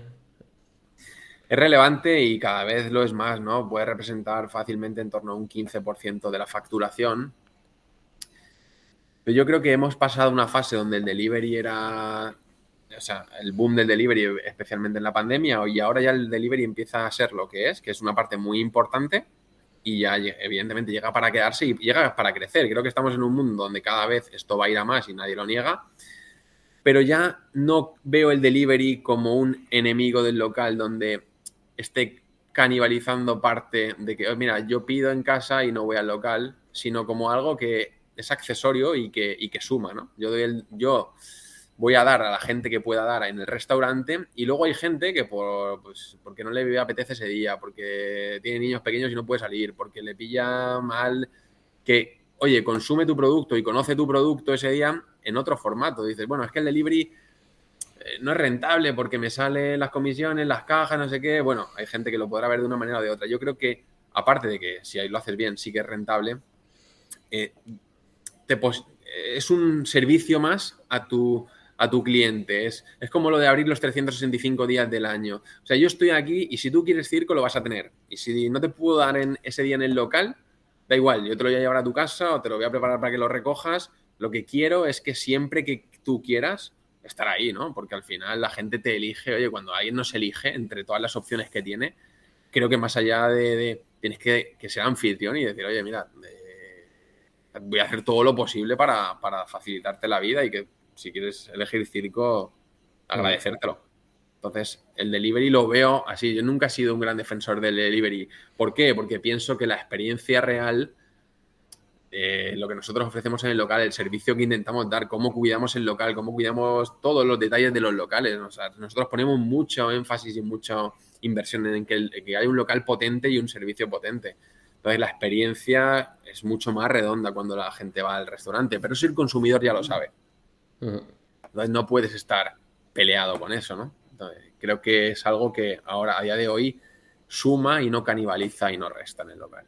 Es relevante y cada vez lo es más, ¿no? Puede representar fácilmente en torno a un 15% de la facturación. Pero yo creo que hemos pasado una fase donde el delivery era o sea, el boom del delivery, especialmente en la pandemia, y ahora ya el delivery empieza a ser lo que es, que es una parte muy importante, y ya evidentemente llega para quedarse y llega para crecer. Creo que estamos en un mundo donde cada vez esto va a ir a más y nadie lo niega, pero ya no veo el delivery como un enemigo del local donde esté canibalizando parte de que, mira, yo pido en casa y no voy al local, sino como algo que es accesorio y que, y que suma, ¿no? Yo, doy el, yo voy a dar a la gente que pueda dar en el restaurante y luego hay gente que por, pues, porque no le apetece ese día, porque tiene niños pequeños y no puede salir, porque le pilla mal, que, oye, consume tu producto y conoce tu producto ese día en otro formato. Dices, bueno, es que el delivery no es rentable porque me salen las comisiones, las cajas, no sé qué. Bueno, hay gente que lo podrá ver de una manera o de otra. Yo creo que, aparte de que si lo haces bien, sí que es rentable, eh, es un servicio más a tu a tu cliente. Es, es como lo de abrir los 365 días del año. O sea, yo estoy aquí y si tú quieres circo lo vas a tener. Y si no te puedo dar en ese día en el local, da igual, yo te lo voy a llevar a tu casa o te lo voy a preparar para que lo recojas. Lo que quiero es que siempre que tú quieras, estar ahí, ¿no? Porque al final la gente te elige, oye, cuando alguien nos elige entre todas las opciones que tiene, creo que más allá de, tienes que, que, ser anfitrión y decir, oye, mira, eh, voy a hacer todo lo posible para, para facilitarte la vida y que si quieres elegir circo, agradecértelo. Entonces, el delivery lo veo así. Yo nunca he sido un gran defensor del delivery. ¿Por qué? Porque pienso que la experiencia real, eh, lo que nosotros ofrecemos en el local, el servicio que intentamos dar, cómo cuidamos el local, cómo cuidamos todos los detalles de los locales. nosotros ponemos mucho énfasis y mucha inversión en que, en que hay un local potente y un servicio potente. Entonces, la experiencia es mucho más redonda cuando la gente va al restaurante. Pero si el consumidor ya lo sabe. Entonces no puedes estar peleado con eso, ¿no? creo que es algo que ahora, a día de hoy, suma y no canibaliza y no resta en el local.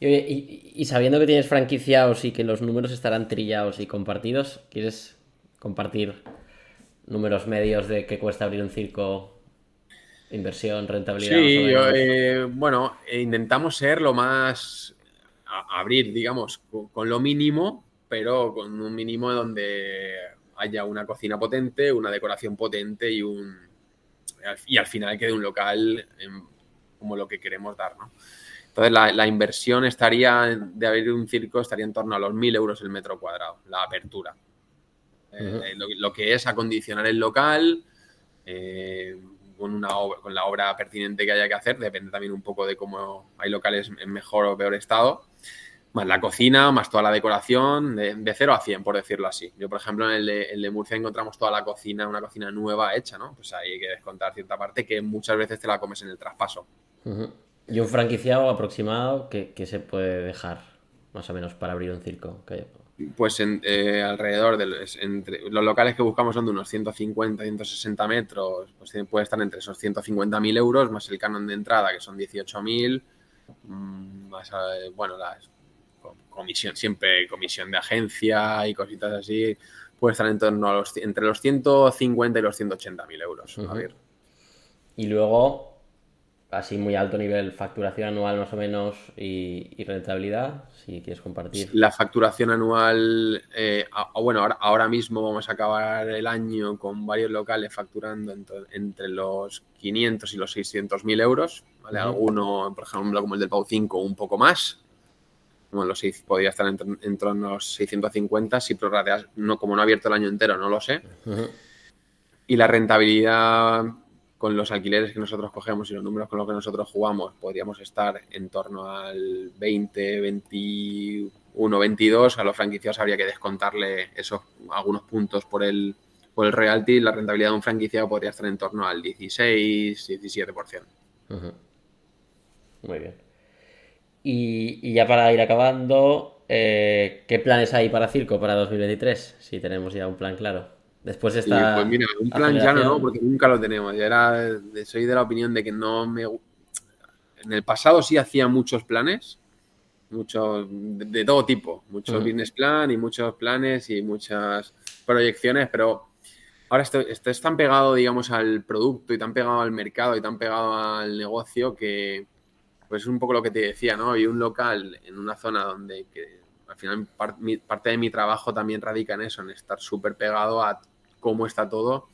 Y, sabiendo que tienes franquiciados y que los números estarán trillados y compartidos, ¿quieres compartir números medios de qué cuesta abrir un circo? Inversión, rentabilidad. Sí, eh, bueno, intentamos ser lo más. abrir, digamos, con lo mínimo pero con un mínimo donde haya una cocina potente, una decoración potente y un y al final quede un local como lo que queremos dar, ¿no? Entonces la, inversión estaría de abrir un circo estaría en torno a los 1.000 euros el metro cuadrado, la apertura. Eh, lo, que es acondicionar el local eh, con, una con la obra pertinente que haya que hacer, depende también un poco de cómo hay locales en mejor o peor estado más la cocina, más toda la decoración, de, de 0 a 100, por decirlo así. Yo, por ejemplo, en el de, el de, Murcia encontramos toda la cocina, una cocina nueva hecha, ¿no? Pues ahí hay que descontar cierta parte que muchas veces te la comes en el traspaso. ¿Y un franquiciado aproximado que, se puede dejar, más o menos, para abrir un circo? Pues eh, alrededor de los, entre, los locales que buscamos son de unos 150, 160 metros, pues puede estar entre esos 150.000 euros, más el canon de entrada, que son 18.000, mm, más, eh, bueno, las comisión, siempre comisión de agencia y cositas así, puede estar en torno a los, entre los 150 y los 180 mil euros. Y luego, así muy alto nivel, facturación anual más o menos y, rentabilidad, si quieres compartir. La facturación anual, eh, bueno, ahora, ahora, mismo vamos a acabar el año con varios locales facturando entre, los 500 y los 600 mil euros, ¿vale? Alguno, por ejemplo, como el del Pau 5, un poco más, bueno, los podría estar en, torno a los 650 si prorrateas, no, como no ha abierto el año entero, no lo sé. Y la rentabilidad con los alquileres que nosotros cogemos y los números con los que nosotros jugamos, podríamos estar en torno al 20, 21, 22. A los franquiciados habría que descontarle esos algunos puntos por el, por el royalty. La rentabilidad de un franquiciado podría estar en torno al 16, 17%. Muy bien. Y, ya para ir acabando, eh, ¿qué planes hay para Circo para 2023? Si tenemos ya un plan claro. Después está. pues mira, un plan ya no, porque nunca lo tenemos. Yo era, soy de la opinión de que no me. En el pasado sí hacía muchos planes, muchos de, todo tipo, muchos business plan y muchos planes y muchas proyecciones, pero ahora esto, esto es tan pegado, digamos, al producto y tan pegado al mercado y tan pegado al negocio que pues es un poco lo que te decía, ¿no? Y un local en una zona donde que, al final parte de mi trabajo también radica en eso, en estar súper pegado a cómo está todo.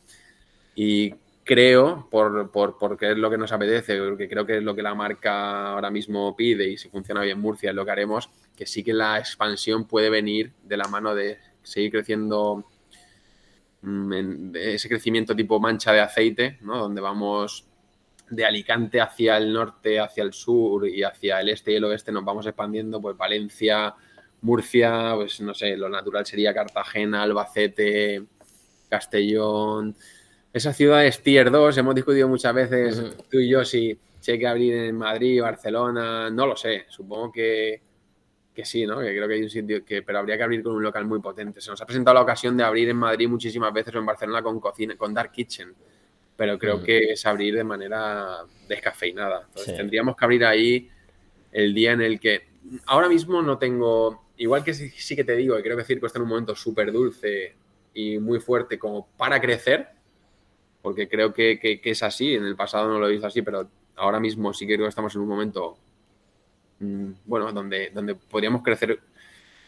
Y creo, por, por, porque es lo que nos apetece, porque creo que es lo que la marca ahora mismo pide y si funciona bien Murcia es lo que haremos, que sí que la expansión puede venir de la mano de seguir creciendo mm, ese crecimiento tipo mancha de aceite, ¿no? donde vamos de Alicante hacia el norte, hacia el sur y hacia el este y el oeste nos vamos expandiendo, pues Valencia, Murcia, pues no sé, lo natural sería Cartagena, Albacete, Castellón, esas ciudades tier 2, hemos discutido muchas veces tú y yo si, hay que abrir en Madrid, Barcelona, no lo sé, supongo que, sí, ¿no? Que creo que hay un sitio que, pero habría que abrir con un local muy potente. Se nos ha presentado la ocasión de abrir en Madrid muchísimas veces o en Barcelona con cocina, con Dark Kitchen, pero creo que es abrir de manera descafeinada. Entonces tendríamos que abrir ahí el día en el que ahora mismo no tengo, igual que sí, que te digo, que creo que Circo está en un momento súper dulce y muy fuerte como para crecer porque creo que, es así. En el pasado no lo he visto así, pero ahora mismo sí que creo que estamos en un momento, mm, bueno, donde, donde podríamos crecer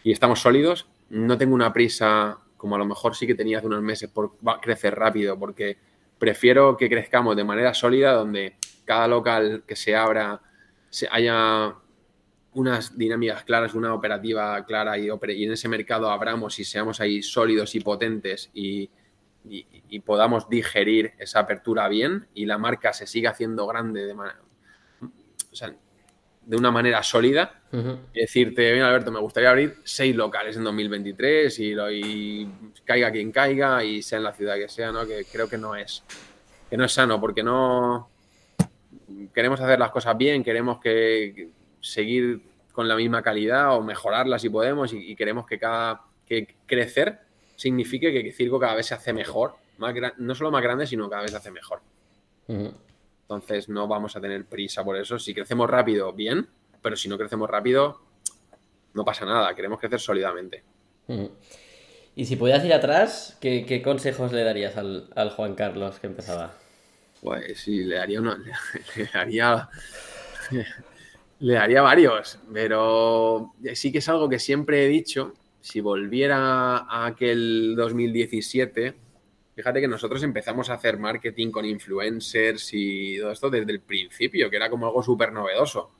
y estamos sólidos. No tengo una prisa como a lo mejor sí que tenía hace unos meses por crecer rápido, porque prefiero que crezcamos de manera sólida, donde cada local que se abra haya unas dinámicas claras, una operativa clara y, y en ese mercado abramos y seamos ahí sólidos y potentes y, y, podamos digerir esa apertura bien y la marca se siga haciendo grande de, de una manera sólida. Y decirte, bien Alberto, me gustaría abrir seis locales en 2023 y, y, caiga quien caiga y sea en la ciudad que sea, ¿no? Que creo que no es, que no es sano porque no queremos hacer las cosas bien, queremos que, seguir con la misma calidad o mejorarla si podemos y, y queremos que cada que crecer signifique que el circo cada vez se hace mejor, más no solo más grande, sino cada vez se hace mejor. Entonces no vamos a tener prisa por eso. Si crecemos rápido, bien, pero si no crecemos rápido, no pasa nada, queremos crecer sólidamente. Y si pudieras ir atrás, ¿qué, consejos le darías al, Juan Carlos que empezaba? Pues sí, le daría uno, le, daría le daría varios, pero sí que es algo que siempre he dicho si volviera a aquel 2017, fíjate que nosotros empezamos a hacer marketing con influencers y todo esto desde el principio, que era como algo súper novedoso.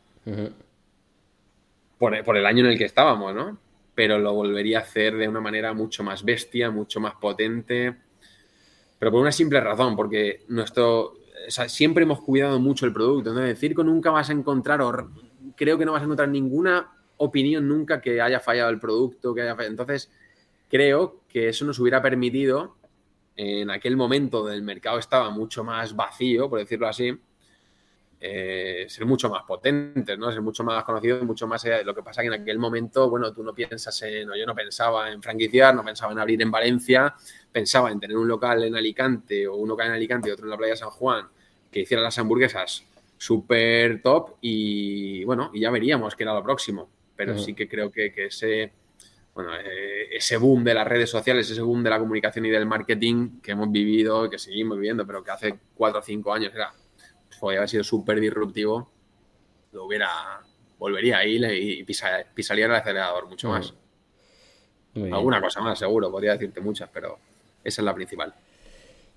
por, por, el año en el que estábamos, ¿no? Pero lo volvería a hacer de una manera mucho más bestia, mucho más potente. Pero por una simple razón, porque nuestro. siempre hemos cuidado mucho el producto. ¿no? decir que nunca vas a encontrar, o creo que no vas a encontrar ninguna opinión nunca que haya fallado el producto, que haya Entonces, creo que eso nos hubiera permitido, en aquel momento del mercado estaba mucho más vacío, por decirlo así, eh, ser mucho más potentes, ¿no? Ser mucho más conocidos, mucho más Lo que pasa que en aquel momento, bueno, tú no piensas en, yo no pensaba en franquiciar, no pensaba en abrir en Valencia, pensaba en tener un local en Alicante o un local en Alicante y otro en la playa de San Juan que hiciera las hamburguesas súper top y bueno, y ya veríamos qué era lo próximo pero sí que creo que, ese, bueno, eh, ese boom de las redes sociales, ese boom de la comunicación y del marketing que hemos vivido, que seguimos viviendo, pero que hace cuatro o cinco años era, pues, podría haber sido súper disruptivo, lo hubiera, volvería a ir y pisaría el acelerador mucho más. Alguna cosa más, seguro, podría decirte muchas, pero esa es la principal.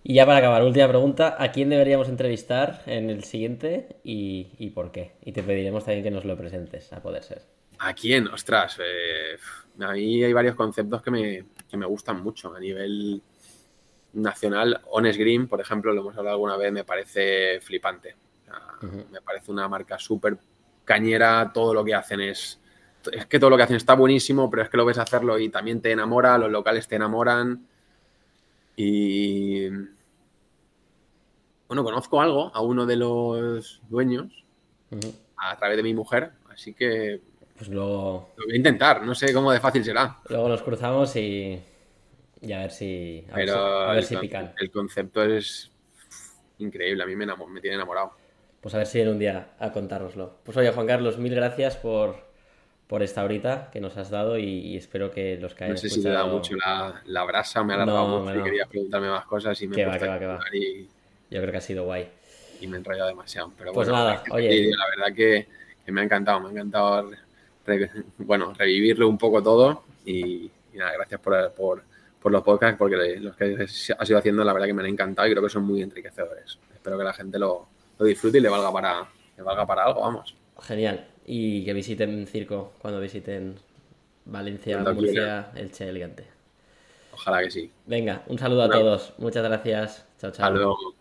Y ya para acabar, última pregunta, ¿a quién deberíamos entrevistar en el siguiente y, y por qué? Y te pediremos también que nos lo presentes, a poder ser. ¿A quién? Ostras, eh, a mí hay varios conceptos que me, que me gustan mucho. A nivel nacional, Honest Green, por ejemplo, lo hemos hablado alguna vez, me parece flipante. Me parece una marca súper cañera, todo lo que hacen es... Es que todo lo que hacen está buenísimo, pero es que lo ves hacerlo y también te enamora, los locales te enamoran. Y... Bueno, conozco algo a uno de los dueños a través de mi mujer, así que pues luego. Lo voy a intentar, no sé cómo de fácil será. Luego nos cruzamos y. Y a ver si. A ver si, pican. El concepto es increíble, a mí me, me tiene enamorado. Pues a ver si en un día a contárnoslo. Pues oye, Juan Carlos, mil gracias por, por esta horita que nos has dado y, espero que los que No sé si te ha dado mucho la, brasa, me ha alargado mucho y quería preguntarme más cosas y me va, que va, que va. Yo creo que ha sido guay. Y me he enrollado demasiado. Pero pues bueno, nada, oye. la verdad que, que, me ha encantado, me ha encantado bueno, revivirlo un poco todo y, nada, gracias por, por los podcasts, porque los que has ido haciendo, la verdad que me han encantado y creo que son muy enriquecedores. Espero que la gente lo, lo disfrute y le valga para, le valga para algo, vamos. Genial. Y que visiten Circo cuando visiten Valencia, Murcia, Elche, Elegante. Ojalá que sí. Venga, un saludo a todos. Muchas gracias. Chao, chao.